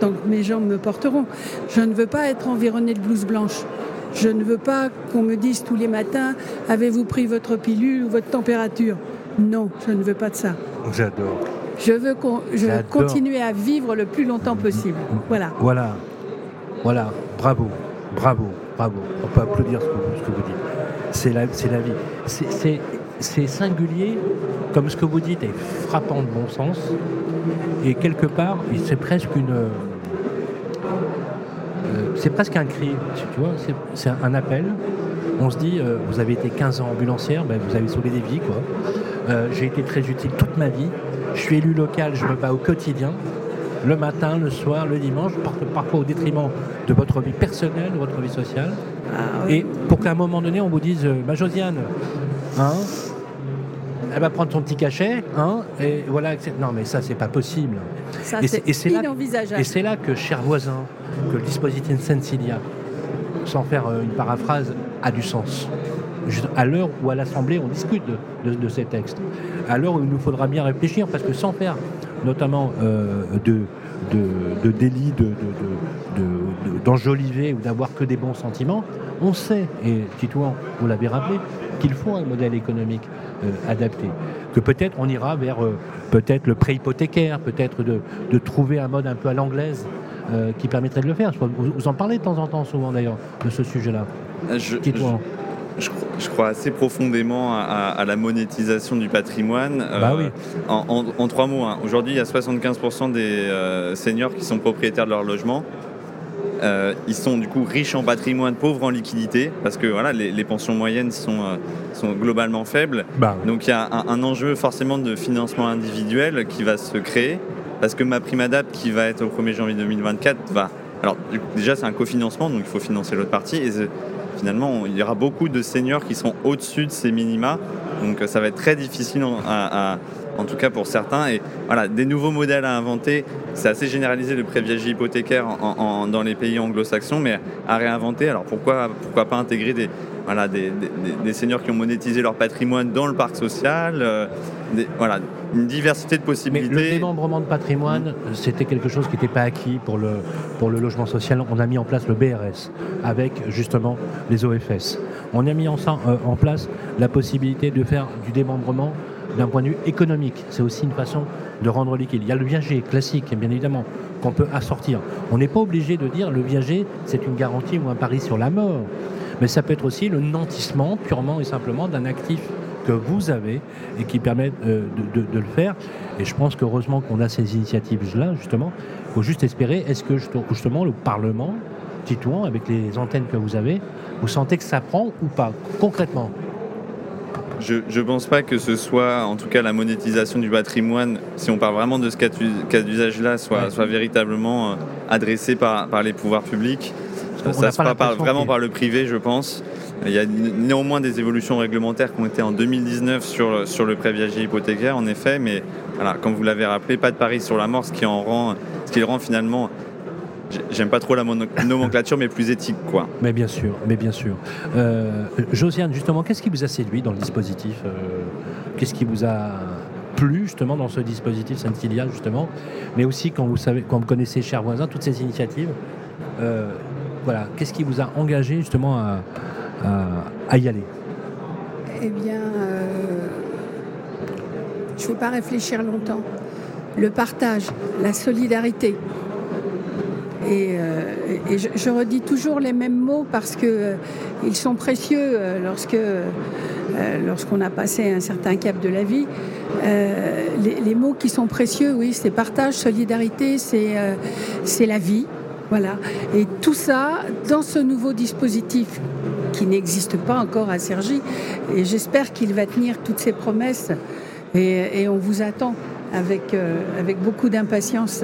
donc mes jambes me porteront, je ne veux pas être environnée de blouse blanche. Je ne veux pas qu'on me dise tous les matins, avez-vous pris votre pilule ou votre température? Non, je ne veux pas de ça. J'adore. Je veux continuer à vivre le plus longtemps possible. Voilà. Voilà. Voilà. Bravo. Bravo, bravo. On peut applaudir ce que, vous dites. C'est la, la vie. C'est singulier, comme ce que vous dites est frappant de bon sens. Et quelque part, c'est presque une. C'est presque un cri, tu vois, c'est un appel. On se dit, euh, vous avez été 15 ans ambulancière, ben, vous avez sauvé des vies, quoi. Euh, j'ai été très utile toute ma vie. Je suis élu local, je me bats au quotidien le matin, le soir, le dimanche, parfois au détriment de votre vie personnelle, de votre vie sociale. Ah Et pour qu'à un moment donné, on vous dise, euh, bah, Josiane, hein, elle va prendre son petit cachet, hein, et voilà. Non, mais ça, c'est pas possible. Ça, c'est inenvisageable. et c'est là que, cher voisin, que le dispositif Sensilia, sans faire euh, une paraphrase, a du sens. À l'heure où à l'Assemblée on discute de, ces textes, à l'heure où il nous faudra bien réfléchir, parce que sans faire notamment euh, de, de, délit d'enjoliver ou d'avoir que des bons sentiments, on sait, et Titouan, vous l'avez rappelé, qu'il faut un modèle économique adapté. Que peut-être on ira vers euh, peut-être le prêt hypothécaire, peut-être de, trouver un mode un peu à l'anglaise qui permettrait de le faire. Vous, en parlez de temps en temps souvent d'ailleurs de ce sujet-là. Je, je, crois assez profondément à, la monétisation du patrimoine. Bah euh, en, trois mots, hein. aujourd'hui, il y a 75% des euh, seniors qui sont propriétaires de leur logement. Euh, ils sont du coup riches en patrimoine, pauvres en liquidité, parce que voilà, les, pensions moyennes sont, sont globalement faibles. Bah Donc il y a un, enjeu forcément de financement individuel qui va se créer, parce que ma prime adapte qui va être au 1er janvier 2024 va... Alors déjà c'est un cofinancement, donc il faut financer l'autre partie, et finalement, il y aura beaucoup de seniors qui sont au-dessus de ces minima. Donc ça va être très difficile en, tout cas pour certains. Et voilà, des nouveaux modèles à inventer. C'est assez généralisé le préviager hypothécaire dans les pays anglo-saxons, mais à réinventer. Alors pourquoi, pourquoi pas intégrer des, voilà, des, seniors qui ont monétisé leur patrimoine dans le parc social euh, Voilà, une diversité de possibilités. Mais le démembrement de patrimoine, c'était quelque chose qui n'était pas acquis pour le, pour le logement social. On a mis en place le BRS avec justement les OFS. On a mis en, euh, en place la possibilité de faire du démembrement d'un point de vue économique. C'est aussi une façon de rendre liquide. Il y a le viager classique, bien évidemment, qu'on peut assortir. On n'est pas obligé de dire le viager, c'est une garantie ou un pari sur la mort. Mais ça peut être aussi le nantissement purement et simplement d'un actif que vous avez et qui permet euh, de, le faire. Et je pense qu'heureusement qu'on a ces initiatives-là, justement. Il faut juste espérer, est-ce que justement le Parlement, Titouan, avec les antennes que vous avez, vous sentez que ça prend ou pas, concrètement? Je ne pense pas que ce soit, en tout cas, la monétisation du patrimoine, si on parle vraiment de ce cas d'usage-là, soit, soit véritablement euh, adressé par, par les pouvoirs publics. Ça se passe vraiment par le privé, je pense. Il y a néanmoins des évolutions réglementaires qui ont été en 2019 sur, sur le préviager hypothécaire, en effet, mais voilà, comme vous l'avez rappelé, pas de pari sur la mort, ce qui, en rend, ce qui le rend finalement, j'aime pas trop la nomenclature, mais plus éthique. quoi. Mais bien sûr, mais bien sûr. Euh, Josiane, justement, qu'est-ce qui vous a séduit dans le dispositif euh, Qu'est-ce qui vous a plu justement dans ce dispositif saint justement Mais aussi quand vous, savez, quand vous connaissez, chers voisins, toutes ces initiatives, euh, voilà, qu'est-ce qui vous a engagé justement à à, y aller? Eh bien, euh, je ne vais pas réfléchir longtemps. Le partage, la solidarité. Et, je, redis toujours les mêmes mots parce que ils sont précieux lorsque lorsqu'on a passé un certain cap de la vie. Les, les, mots qui sont précieux, oui, c'est partage, solidarité, c'est c'est la vie. Voilà. Et tout ça dans ce nouveau dispositif qui n'existe pas encore à Sergi. Et j'espère qu'il va tenir toutes ses promesses. Et, on vous attend avec, euh, avec beaucoup d'impatience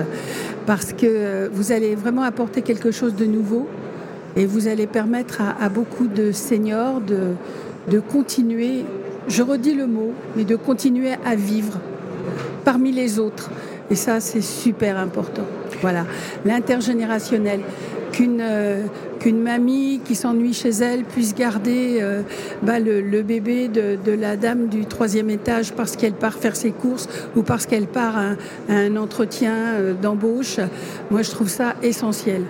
parce que vous allez vraiment apporter quelque chose de nouveau et vous allez permettre à, beaucoup de seniors de, de continuer, je redis le mot, mais de continuer à vivre parmi les autres. Et ça, c'est super important. Voilà, l'intergénérationnel. Qu'une euh, qu'une mamie qui s'ennuie chez elle puisse garder euh, bah, le, bébé de, la dame du troisième étage parce qu'elle part faire ses courses ou parce qu'elle part à, un entretien euh, d'embauche. Moi, je trouve ça essentiel.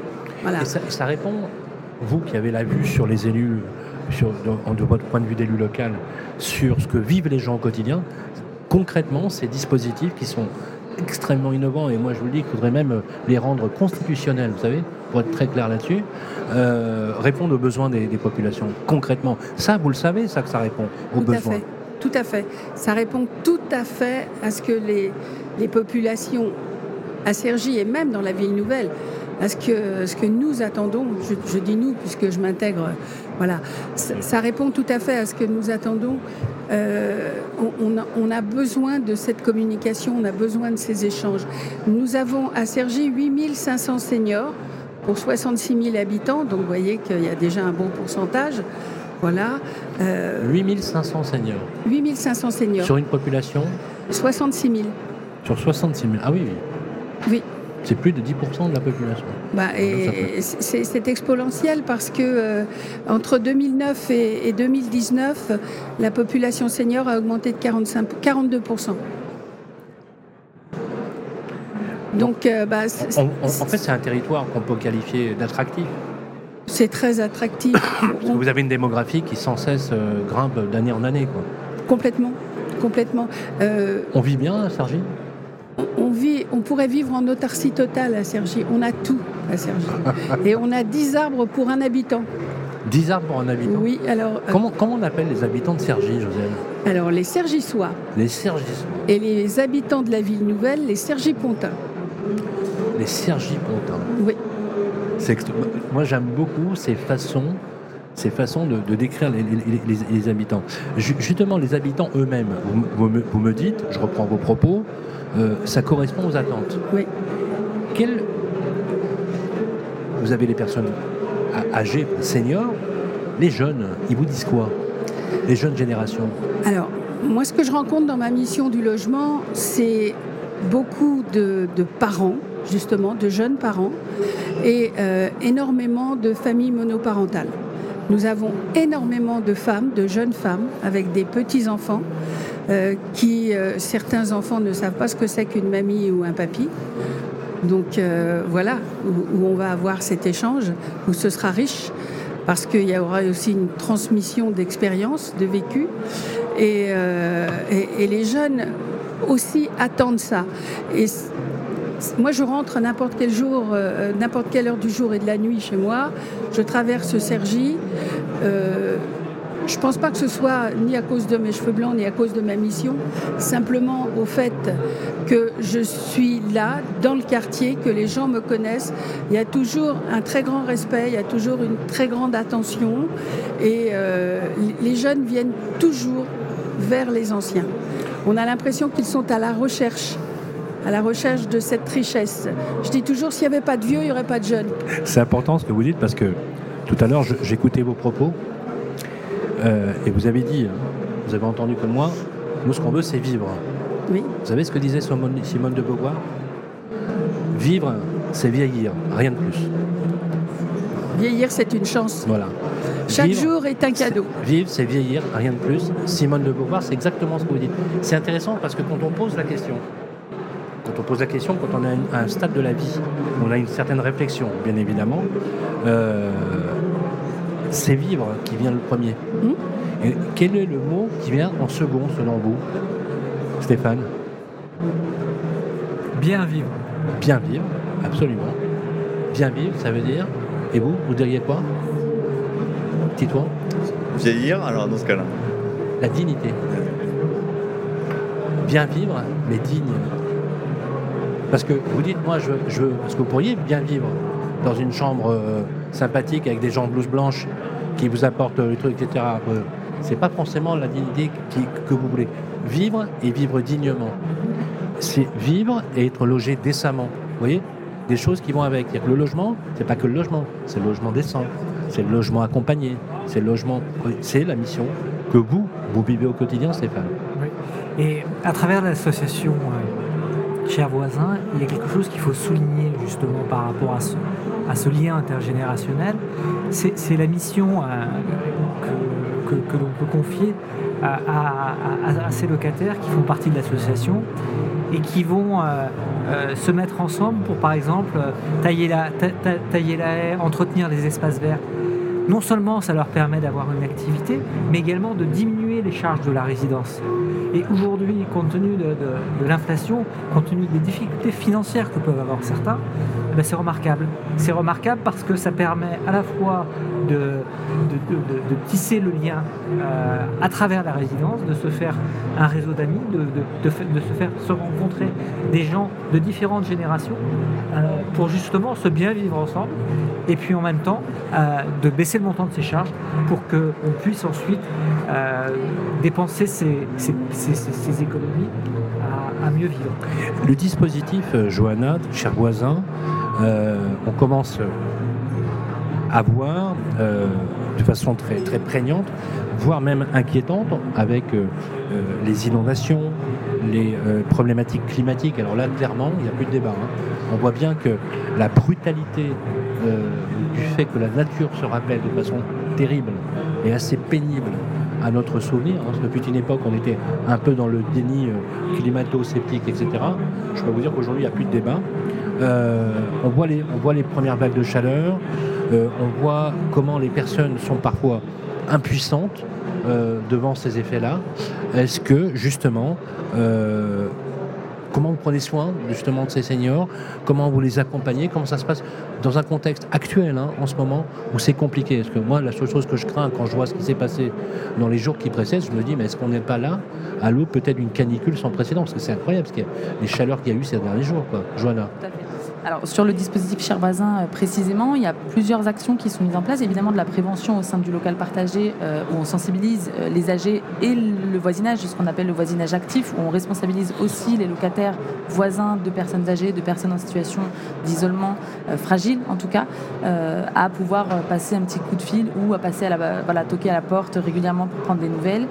Ça, répond, vous qui avez la vue sur les élus, sur, de, de votre point de vue d'élu local, sur ce que vivent les gens au quotidien, concrètement, ces dispositifs qui sont extrêmement innovants, et moi je vous le dis qu'il faudrait même les rendre constitutionnels, vous savez, pour être très clair là-dessus, euh, répondre aux besoins des, populations, concrètement. Ça, vous le savez, ça que ça répond aux tout besoins. À fait. Tout à fait. Ça répond tout à fait à ce que les, les populations à Cergy et même dans la ville nouvelle à ce que, ce que nous attendons, je, dis nous puisque je m'intègre, voilà, ça, répond tout à fait à ce que nous attendons. Euh, on, a, besoin de cette communication, on a besoin de ces échanges. Nous avons à Cergy 8500 seniors pour 66 000 habitants, donc vous voyez qu'il y a déjà un bon pourcentage. Voilà. Euh, 8500 seniors. 8500 seniors. Sur une population? 66 000. Sur 66 000, ah oui. Oui. C'est plus de 10% de la population. Bah, c'est exponentiel parce que euh, entre 2009 et, 2019, la population senior a augmenté de 45, 42%. Donc, euh, bah, en fait, c'est un territoire qu'on peut qualifier d'attractif. C'est très attractif. vous avez une démographie qui sans cesse euh, grimpe d'année en année. Quoi. Complètement. Complètement. On vit bien à Sergi? On, vit, on pourrait vivre en autarcie totale à Sergi. On a tout à Sergi. Et on a 10 arbres pour un habitant. 10 arbres pour un habitant Oui, alors. Euh, comment, comment on appelle les habitants de Sergi, José Alors, les Sergissois. Les Sergissois. Et les habitants de la ville nouvelle, les Sergipontins. Les Sergipontins. Oui. Moi, j'aime beaucoup ces façons ces façons de, décrire les, habitants. Justement, les habitants eux-mêmes, vous, me dites, je reprends vos propos, euh, ça correspond aux attentes. Oui. Quel... Vous avez les personnes âgées, seniors, les jeunes, ils vous disent quoi? Les jeunes générations Alors, moi, ce que je rencontre dans ma mission du logement, c'est beaucoup de, parents, justement, de jeunes parents, et euh, énormément de familles monoparentales. Nous avons énormément de femmes, de jeunes femmes, avec des petits-enfants, qui, euh, certains enfants ne savent pas ce que c'est qu'une mamie ou un papy. Donc euh, voilà, où, on va avoir cet échange, où ce sera riche, parce qu'il y aura aussi une transmission d'expérience, de vécu. Et, et, les jeunes aussi attendent ça. Et moi, je rentre n'importe quel jour, euh, n'importe quelle heure du jour et de la nuit chez moi. Je traverse Sergi. Euh, je ne pense pas que ce soit ni à cause de mes cheveux blancs, ni à cause de ma mission, simplement au fait que je suis là, dans le quartier, que les gens me connaissent. Il y a toujours un très grand respect, il y a toujours une très grande attention, et euh, les jeunes viennent toujours vers les anciens. On a l'impression qu'ils sont à la recherche à la recherche de cette richesse. Je dis toujours, s'il n'y avait pas de vieux, il n'y aurait pas de jeunes. C'est important ce que vous dites parce que tout à l'heure, j'écoutais vos propos euh, et vous avez dit, hein, vous avez entendu comme moi, nous ce qu'on veut c'est vivre. Oui. Vous savez ce que disait Simone de Beauvoir? Vivre, c'est vieillir, rien de plus. Vieillir, c'est une chance. Voilà. Chaque jour est un cadeau. Vivre, c'est vieillir, rien de plus. Simone de Beauvoir, c'est exactement ce que vous dites. C'est intéressant parce que quand on pose la question, quand on pose la question, quand on est à un stade de la vie, on a une certaine réflexion, bien évidemment. Euh, c'est vivre qui vient le premier. Hmm. quel est le mot qui vient en second, selon vous, Stéphane? Bien vivre. Bien vivre, absolument. Bien vivre, ça veut dire. Et vous, vous diriez quoi? Titouan Vieillir, alors dans ce cas-là. La dignité. Bien vivre, mais digne. Parce que vous dites, moi, je, je parce que vous pourriez bien vivre dans une chambre euh, sympathique avec des gens en blouse blanche qui vous apportent les trucs, etc. C'est pas forcément la dignité que vous voulez. Vivre et vivre dignement. C'est vivre et être logé décemment. Vous voyez? Des choses qui vont avec. Le logement, c'est pas que le logement, c'est le logement décent, c'est le logement accompagné, c'est le logement. C'est la mission que vous, vous vivez au quotidien, Stéphane. Et à travers l'association euh, Chers Voisins, il y a quelque chose qu'il faut souligner justement par rapport à ce, à ce lien intergénérationnel. C'est la mission euh, que, l'on peut confier à, ces locataires qui font partie de l'association et qui vont euh, euh, se mettre ensemble pour, par exemple, tailler la, haie, entretenir les espaces verts. Non seulement ça leur permet d'avoir une activité, mais également de diminuer les charges de la résidence. Et aujourd'hui, compte tenu de, l'inflation, compte tenu des difficultés financières que peuvent avoir certains, ben, c'est remarquable. C'est remarquable parce que ça permet à la fois de, tisser le lien euh, à travers la résidence, de se faire un réseau d'amis, de, se faire se rencontrer des gens de différentes générations euh, pour justement se bien vivre ensemble et puis en même temps euh, de baisser le montant de ses charges pour qu'on puisse ensuite dépenser ses économies à, mieux vivre. Le dispositif, Johanna, cher voisin, on commence à voir euh, de façon très, très prégnante, voire même inquiétante, avec euh, euh, les inondations, les euh, problématiques climatiques. Alors là, clairement, il n'y a plus de débat. hein. On voit bien que la brutalité euh, du fait que la nature se rappelle de façon terrible et assez pénible à notre souvenir, hein, depuis une époque, on était un peu dans le déni euh, climato-sceptique, etc. Je peux vous dire qu'aujourd'hui, il n'y a plus de débat. Euh, on, voit les, premières vagues de chaleur, euh, on voit comment les personnes sont parfois impuissantes euh, devant ces effets-là. Est-ce que, justement, comment vous prenez soin justement de ces seniors? Comment vous les accompagnez? Comment ça se passe dans un contexte actuel hein, en ce moment où c'est compliqué? Parce que moi, la seule chose que je crains quand je vois ce qui s'est passé dans les jours qui précèdent, je me dis, mais est-ce qu'on n'est pas là à l'eau peut-être d'une canicule sans précédent? Parce que c'est incroyable, parce a les chaleurs qu'il y a eu ces derniers jours, quoi. Fait. Alors, sur le dispositif Cher Voisin, euh, précisément, il y a plusieurs actions qui sont mises en place. Évidemment, de la prévention au sein du local partagé, euh, où on sensibilise euh, les âgés et le voisinage, ce qu'on appelle le voisinage actif, où on responsabilise aussi les locataires voisins de personnes âgées, de personnes en situation d'isolement euh, fragile, en tout cas, à pouvoir passer un petit coup de fil ou à passer à la, voilà, toquer à la porte régulièrement pour prendre des nouvelles.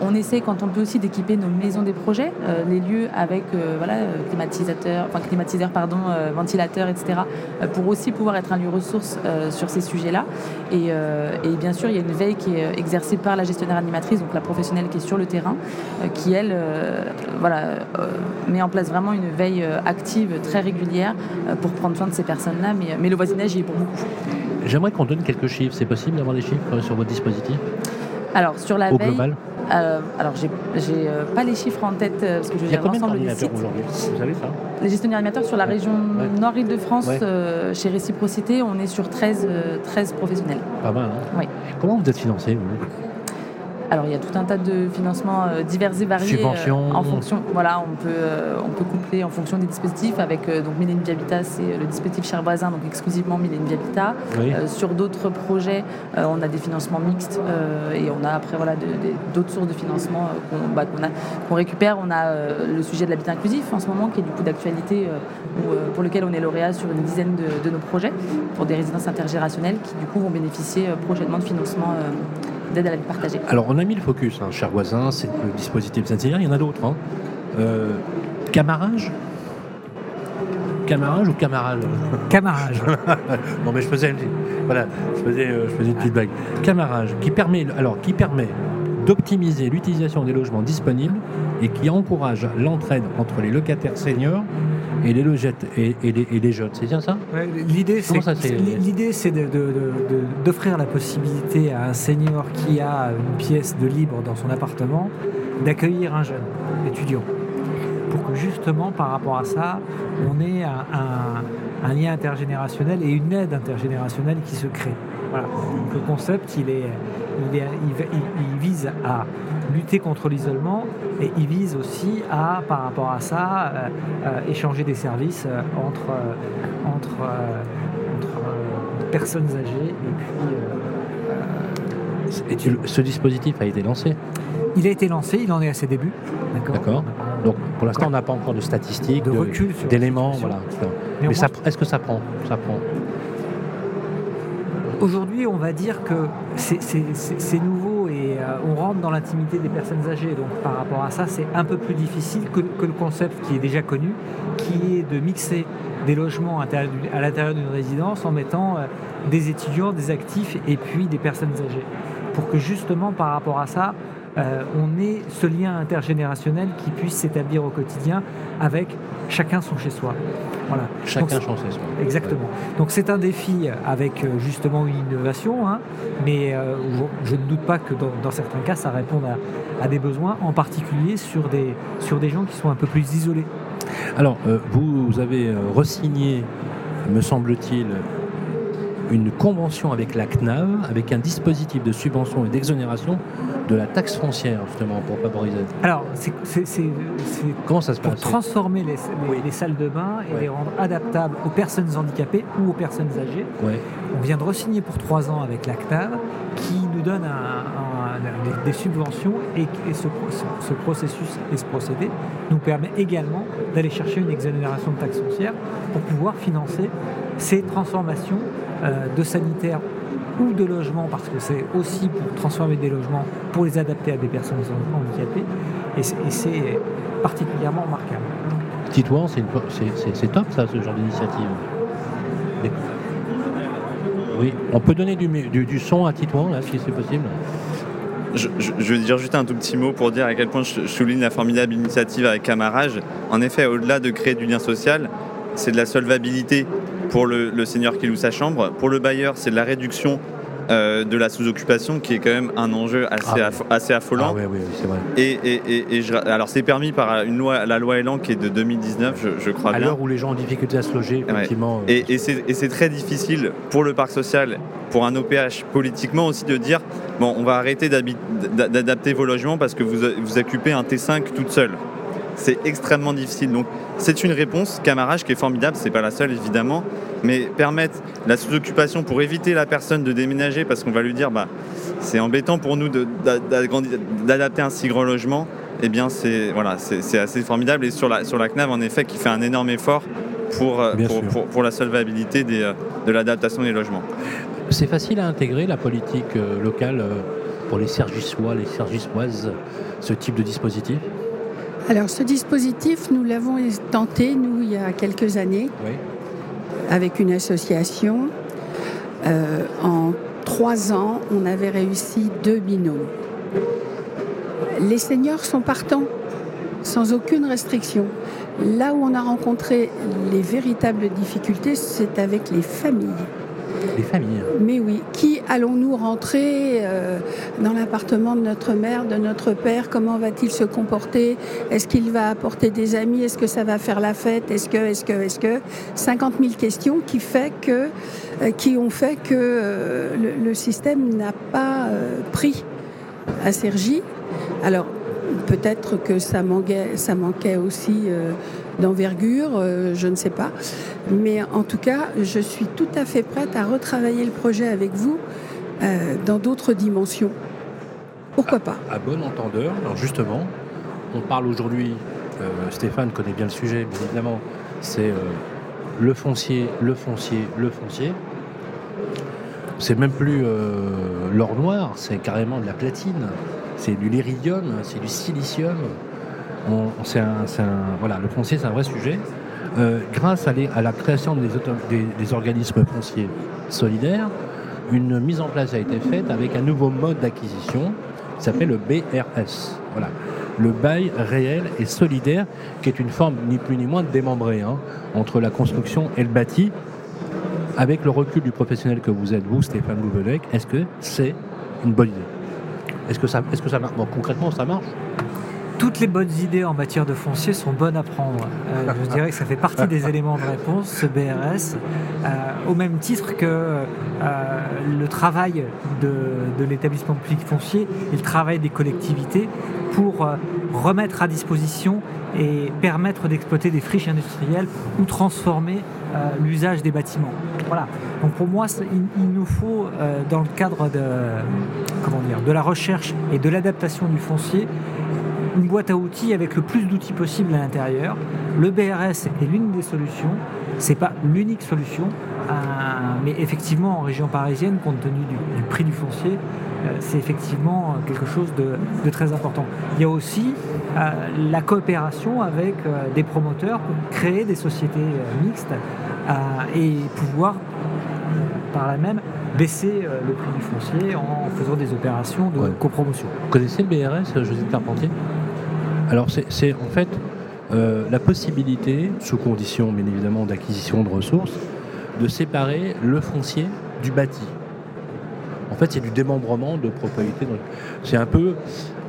On essaie, quand on peut aussi, d'équiper nos maisons des projets, les lieux avec voilà, climatisateurs, enfin climatiseurs, pardon, ventilateurs, etc., euh, pour aussi pouvoir être un lieu ressource euh, sur ces sujets-là. Et, euh, et bien sûr, il y a une veille qui est exercée par la gestionnaire animatrice, donc la professionnelle qui est sur le terrain, qui elle, voilà, met en place vraiment une veille active très régulière pour prendre soin de ces personnes-là. Mais, mais le voisinage y est pour beaucoup. J'aimerais qu'on donne quelques chiffres. C'est possible d'avoir des chiffres sur votre dispositif? Alors sur la au veille, global euh, alors j'ai euh, pas les chiffres en tête euh, parce que je Il y a gère combien l'ensemble des sites. aujourd'hui? Vous savez ça? Les gestionnaires animateurs sur la région Ouais. Nord-Île-de-France, Ouais. euh, chez Réciprocité, on est sur 13, euh, 13 professionnels. Pas mal. Hein Oui. Comment vous êtes financé vous? Alors il y a tout un tas de financements euh, divers et variés. Subventions. en fonction, voilà, on peut, euh, on peut coupler en fonction des dispositifs avec euh, donc Millennium Habitat, c'est euh, le dispositif cher voisin, donc exclusivement Millennium Habitat. Oui. Euh, sur d'autres projets, euh, on a des financements mixtes euh, et on a après voilà, d'autres sources de financement euh, qu'on bah, qu'on récupère. On a euh, le sujet de l'habitat inclusif en ce moment qui est du coup d'actualité euh, euh, pour lequel on est lauréat sur une dizaine de, de nos projets pour des résidences intergénérationnelles qui du coup vont bénéficier euh, prochainement de financement euh, d'aide à la vie partagée. Alors, on a mis le focus, hein, cher voisin, c'est le dispositif Saint-Hilaire. Il y en a d'autres. Hein. Euh, camarage? Camarage ou camarade Camarage. Non, mais je faisais, une- voilà, je faisais, euh, je faisais une petite blague. Camarage, qui permet, alors, qui permet d'optimiser l'utilisation des logements disponibles et qui encourage l'entraide entre les locataires seniors et les, logette- et, et les, et les jeunes. C'est bien ça? Ouais, L'idée, c'est l'idée, d'offrir la possibilité à un senior qui a une pièce de libre dans son appartement d'accueillir un jeune étudiant pour que justement par rapport à ça, on ait un, lien intergénérationnel et une aide intergénérationnelle qui se crée. Voilà. le concept, il, est, il, vise à lutter contre l'isolement et il vise aussi à, par rapport à ça, euh, euh, échanger des services euh, entre, entre, entre personnes âgées et puis. ce dispositif a été lancé? Il a été lancé, il en est à ses débuts. D'accord. Donc pour l'instant, on n'a pas encore de statistiques, de, recul, d'éléments. Voilà. Mais, est-ce que ça prend, ça prend? Aujourd'hui, on va dire que c'est nouveau on rentre dans l'intimité des personnes âgées. Donc par rapport à ça, c'est un peu plus difficile que, le concept qui est déjà connu, qui est de mixer des logements à l'intérieur d'une résidence en mettant euh, des étudiants, des actifs et puis des personnes âgées. Pour que justement par rapport à ça, euh, on ait ce lien intergénérationnel qui puisse s'établir au quotidien avec chacun son chez soi. Voilà. Chacun son chez soi. Exactement. Donc c'est un défi avec euh, justement une innovation, hein, mais euh, je ne doute pas que dans, certains cas, ça réponde à, des besoins, en particulier sur des, sur des gens qui sont un peu plus isolés. Alors, vous avez resigné, me semble-t-il, une convention avec la CNAV, avec un dispositif de subvention et d'exonération de la taxe foncière, justement, pour favoriser. Alors, c'est, comment ça se passe? Pour transformer les, les, salles de bain et les rendre adaptables aux personnes handicapées ou aux personnes âgées. On vient de re-signer pour trois ans avec la CNAV, qui nous donne des, subventions et, ce, ce, processus et ce procédé nous permet également d'aller chercher une exonération de taxe foncière pour pouvoir financer ces transformations de sanitaire ou de logement, parce que c'est aussi pour transformer des logements, pour les adapter à des personnes handicapées, et c'est particulièrement remarquable. Titouan, c'est top ça, ce genre d'initiative. Oui, on peut donner du, du, son à Titouan, là, si c'est possible. Je, veux dire juste un tout petit mot pour dire à quel point je, souligne la formidable initiative avec Camarage. En effet, au-delà de créer du lien social, c'est de la solvabilité pour le, seigneur qui loue sa chambre. Pour le bailleur, c'est de la réduction euh, de la sous-occupation qui est quand même un enjeu assez, ah assez affolant. Ah oui, oui, c'est vrai. Et, et, alors c'est permis par une loi, la loi Elan qui est de 2019, je, crois à l'heure où les gens ont difficulté à se loger, effectivement. Euh, et, c'est très difficile pour le parc social, pour un OPH politiquement aussi de dire bon, on va arrêter d'adapter vos logements parce que vous, vous occupez un T5 toute seule c'est extrêmement difficile. Donc c'est une réponse, camarage, qui est formidable, c'est pas la seule évidemment, mais permettre la sous-occupation pour éviter la personne de déménager parce qu'on va lui dire bah c'est embêtant pour nous d'adapter un si grand logement, eh bien c'est voilà, c'est assez formidable. Et sur la, sur la CNAV, en effet, qui fait un énorme effort pour, euh, pour, la solvabilité des, euh, de l'adaptation des logements. C'est facile à intégrer la politique euh, locale pour les Sergissois, les Sergissoises, ce type de dispositif? Alors ce dispositif, nous l'avons tenté, nous, il y a quelques années, avec une association. Euh, en trois ans, on avait réussi deux binômes. Les seniors sont partants, sans aucune restriction. Là où on a rencontré les véritables difficultés, c'est avec les familles. Mais oui. Qui allons-nous rentrer euh, dans l'appartement de notre mère, de notre père? Comment va-t-il se comporter? Est-ce qu'il va apporter des amis? Est-ce que ça va faire la fête? Est-ce que, est-ce que, est-ce que? 50 000 questions qui, fait que, euh, qui ont fait que euh, le, système n'a pas pris à Sergi. Alors, peut-être que ça manquait, ça manquait aussi d'envergure, je ne sais pas. Mais en tout cas, je suis tout à fait prête à retravailler le projet avec vous euh, dans d'autres dimensions. Pourquoi pas? À bon entendeur, alors justement, on parle aujourd'hui, euh, Stéphane connaît bien le sujet, bien évidemment, c'est euh, le foncier, le foncier, le foncier. C'est même plus l'or noir, c'est carrément de la platine, c'est du l'iridium, c'est du silicium. Le foncier, c'est un vrai sujet. Euh, grâce à, la création des, organismes fonciers solidaires, une mise en place a été faite avec un nouveau mode d'acquisition qui s'appelle le BRS. Le bail réel et solidaire, qui est une forme ni plus ni moins de démembré hein, entre la construction et le bâti. Avec le recul du professionnel que vous êtes, vous, Stéphane Louvelec, est-ce que c'est une bonne idée? Est-ce que ça, est-ce que ça marche? Concrètement, ça marche toutes les bonnes idées en matière de foncier sont bonnes à prendre. Euh, je dirais que ça fait partie des éléments de réponse, ce BRS, euh, au même titre que euh, le travail de, de l'établissement public foncier et le travail des collectivités pour remettre à disposition et permettre d'exploiter des friches industrielles ou transformer l'usage des bâtiments. Voilà. Donc pour moi, il, nous faut, dans le cadre de, comment dire, de la recherche et de l'adaptation du foncier, une boîte à outils avec le plus d'outils possible à l'intérieur. Le BRS est l'une des solutions, c'est pas l'unique solution, euh, mais effectivement en région parisienne, compte tenu du, prix du foncier, euh, c'est effectivement quelque chose de, très important. Il y a aussi euh, la coopération avec des promoteurs pour créer des sociétés mixtes et pouvoir par là même baisser le prix du foncier en faisant des opérations de copromotion. Vous connaissez le BRS, José Carpentier alors c'est en fait euh, la possibilité, sous condition bien évidemment d'acquisition de ressources, de séparer le foncier du bâti. En fait, c'est du démembrement de propriété. C'est un peu,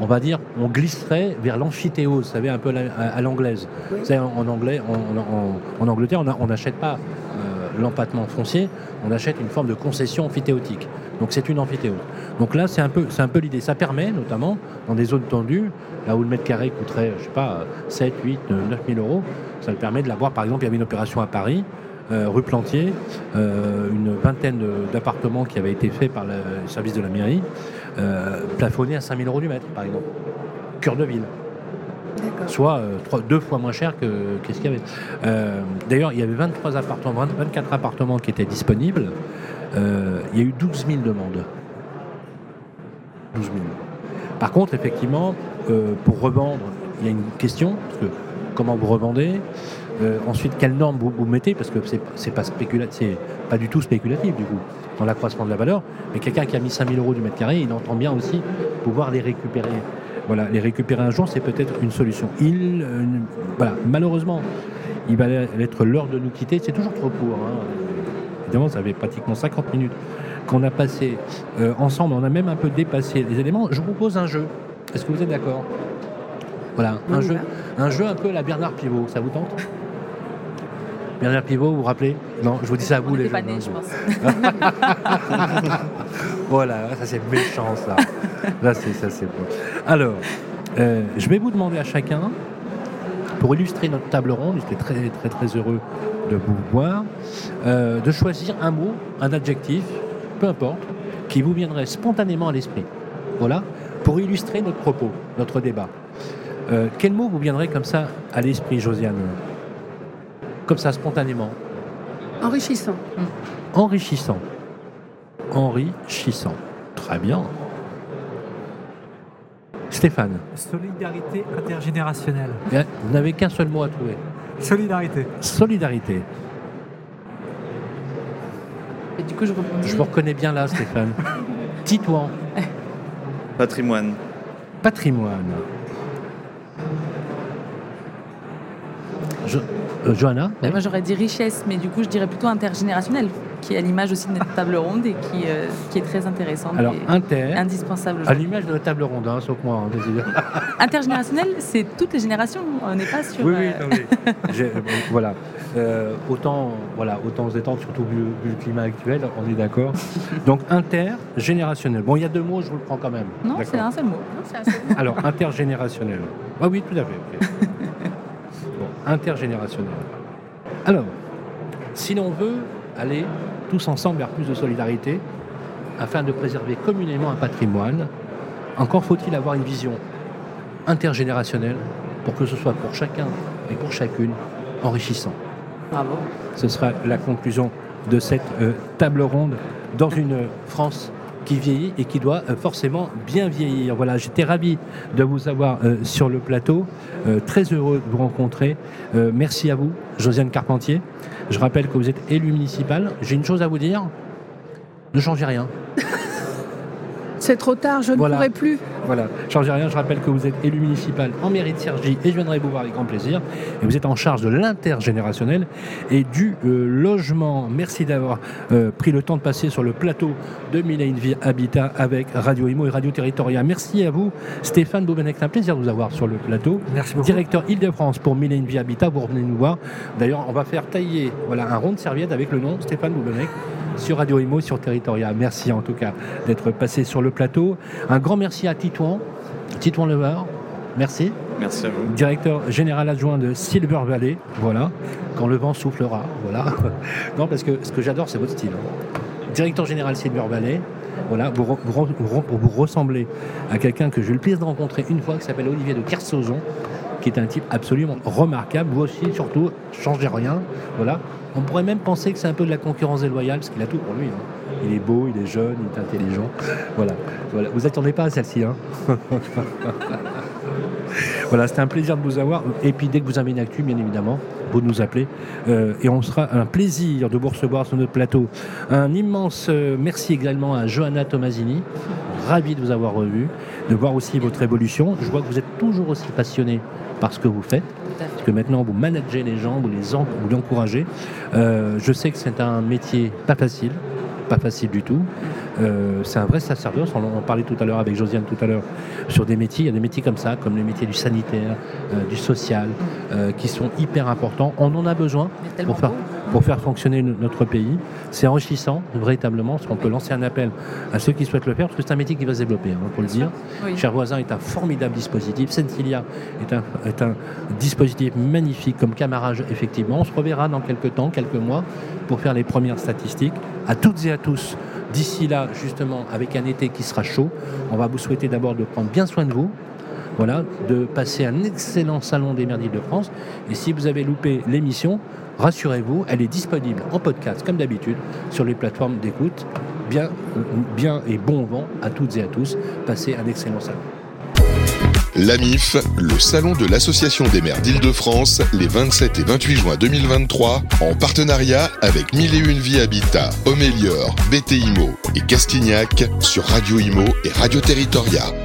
on va dire, on glisserait vers l'amphithéose, vous savez, un peu à, l'anglaise. En, anglais, en, Angleterre, on n'achète pas euh, l'empattement foncier, on achète une forme de concession amphithéotique. Donc c'est une amphithéose. Donc là, c'est un peu, c'est un peu l'idée. Ça permet, notamment, dans des zones tendues, là où le mètre carré coûterait, je sais pas, 7, 8, 9 000 euros, ça le permet de l'avoir. Par exemple, il y avait une opération à Paris, euh, rue Plantier, euh, une vingtaine d'appartements qui avaient été faits par le service de la mairie, euh, plafonnés à 5 000 euros du mètre, par exemple. Cœur de ville. Soit deux fois moins cher que qu'est-ce qu'il y avait. D'ailleurs, il y avait 23 appartements, 24 appartements qui étaient disponibles. Il y a eu 12 000 demandes. 12 000. Par contre, effectivement, euh, pour revendre, il y a une question, parce que comment vous revendez euh, ensuite, quelles normes vous, mettez Parce que c'est pas spéculatif, pas du tout spéculatif du coup dans l'accroissement de la valeur. Mais quelqu'un qui a mis 5000 euros du mètre carré, il entend bien aussi pouvoir les récupérer. Voilà, les récupérer un jour, c'est peut-être une solution. Il, euh, voilà, malheureusement, il va être l'heure de nous quitter. C'est toujours trop court. Hein. Évidemment, ça fait pratiquement 50 minutes qu'on a passé ensemble. On a même un peu dépassé les éléments. Je vous propose un jeu. Est-ce que vous êtes d'accord? Voilà, un jeu, un jeu un peu à la Bernard Pivot, ça vous tente? Bernard Pivot, vous vous rappelez? Non, je vous dis ça à vous les gens. je pense. voilà, ça c'est méchant ça. Là, c'est ça c'est bon. Alors, euh, je vais vous demander à chacun, pour illustrer notre table ronde, j'étais très très très heureux de vous voir, euh, de choisir un mot, un adjectif, peu importe, qui vous viendrait spontanément à l'esprit. Voilà pour illustrer notre propos, notre débat. Euh, quel mot vous viendrait comme ça à l'esprit, Josiane? Comme ça, spontanément Enrichissant. Enrichissant. Enrichissant. Très bien. Stéphane. Solidarité intergénérationnelle. Vous n'avez qu'un seul mot à trouver. Solidarité. Solidarité. Et du coup, je, je vous reconnais bien là, Stéphane. Titouan. Patrimoine. Patrimoine. Euh, Johanna Moi j'aurais dit richesse, mais du coup je dirais plutôt intergénérationnel, qui est à l'image aussi de notre table ronde et qui, euh, qui est très intéressante. Alors inter, indispensable. À l'image de la table ronde, hein, sauf moi. Hein, intergénérationnel, c'est toutes les générations, on n'est pas sur... Oui, oui, euh, non, voilà. autant, voilà, autant se détendre, surtout vu, le climat actuel, on est d'accord. Donc intergénérationnel. Bon, il y a deux mots, je vous le prends quand même. Non, c'est un seul mot. Alors intergénérationnel. Ah oui, tout à fait intergénérationnel. Alors, si l'on veut aller tous ensemble vers plus de solidarité, afin de préserver communément un patrimoine, encore faut-il avoir une vision intergénérationnelle pour que ce soit pour chacun et pour chacune enrichissant. Bravo. Ce sera la conclusion de cette euh, table ronde dans une France qui vieillit et qui doit euh, forcément bien vieillir. Voilà, j'étais ravi de vous avoir euh, sur le plateau, très heureux de vous rencontrer. merci à vous, Josiane Carpentier. Je rappelle que vous êtes élu municipal. J'ai une chose à vous dire, ne changez rien. C'est trop tard, je ne pourrai plus. Voilà, changez rien, je rappelle que vous êtes élu municipal en mairie de Cergy et je viendrai vous voir avec grand plaisir. Et vous êtes en charge de l'intergénérationnel et du euh, logement. Merci d'avoir euh, pris le temps de passer sur le plateau de Mille Vie Habitat avec Radio Imo et Radio Territoria. Merci à vous, Stéphane Boubenec. C'est un plaisir de vous avoir sur le plateau. Merci beaucoup. Directeur Île-de-France pour Mille Vie Habitat, vous revenez nous voir. D'ailleurs, on va faire tailler voilà, un rond de serviette avec le nom Stéphane Boubenec sur Radio Imo, sur Territoria. Merci en tout cas d'être passé sur le plateau. Un grand merci à Titouan, Titouan Lever. Merci. Merci à vous. Directeur général adjoint de Silver Valley. Voilà. Quand le vent soufflera. Voilà. non, parce que ce que j'adore, c'est votre style. Directeur général Silver Valley. Voilà, vous, re- vous, re- vous, re- vous ressemblez à quelqu'un que j'ai eu le plaisir de rencontrer une fois, qui s'appelle Olivier de Kersauzon, qui est un type absolument remarquable. Vous aussi, surtout, changez rien. Voilà. On pourrait même penser que c'est un peu de la concurrence déloyale, parce qu'il a tout pour lui. hein. Il est beau, il est jeune, il est intelligent. Voilà. Vous attendez pas à celle-ci. Hein voilà, c'était un plaisir de vous avoir. Et puis dès que vous avez une actu, bien évidemment, vous nous appelez. Euh, et on sera un plaisir de vous recevoir sur notre plateau. Un immense euh, merci également à Johanna Tomasini. Ravi de vous avoir revu, de voir aussi votre évolution. Je vois que vous êtes toujours aussi passionné par ce que vous faites. Parce que maintenant, vous managez les gens, vous les, en- vous les encouragez. Euh, je sais que c'est un métier pas facile, pas facile du tout. Euh, c'est un vrai sacerdoce. On en parlait tout à l'heure avec Josiane tout à l'heure sur des métiers. Il y a des métiers comme ça, comme les métiers du sanitaire, euh, du social, euh, qui sont hyper importants. On en a besoin pour faire, pour fonctionner no- notre pays. C'est enrichissant, véritablement, parce qu'on peut lancer un appel à ceux qui souhaitent le faire, parce que c'est un métier qui va se développer, il faut le dire. Oui. Cher voisin est un formidable dispositif. Sensilia est un, est un dispositif magnifique comme camarage, effectivement. On se reverra dans quelques temps, quelques mois, pour faire les premières statistiques. À toutes et à tous, d'ici là, justement, avec un été qui sera chaud, on va vous souhaiter d'abord de prendre bien soin de vous. Voilà, de passer un excellent salon des merdiles de France. Et si vous avez loupé l'émission, rassurez-vous, elle est disponible en podcast, comme d'habitude, sur les plateformes d'écoute. Bien, bien et bon vent à toutes et à tous. Passez un excellent salon. L'AMIF, le salon de l'Association des maires d'Île-de-France, les 27 et 28 juin 2023, en partenariat avec Mille et Une Vie Habitat, Homélior, BT Imo et Castignac sur Radio Imo et Radio Territoria.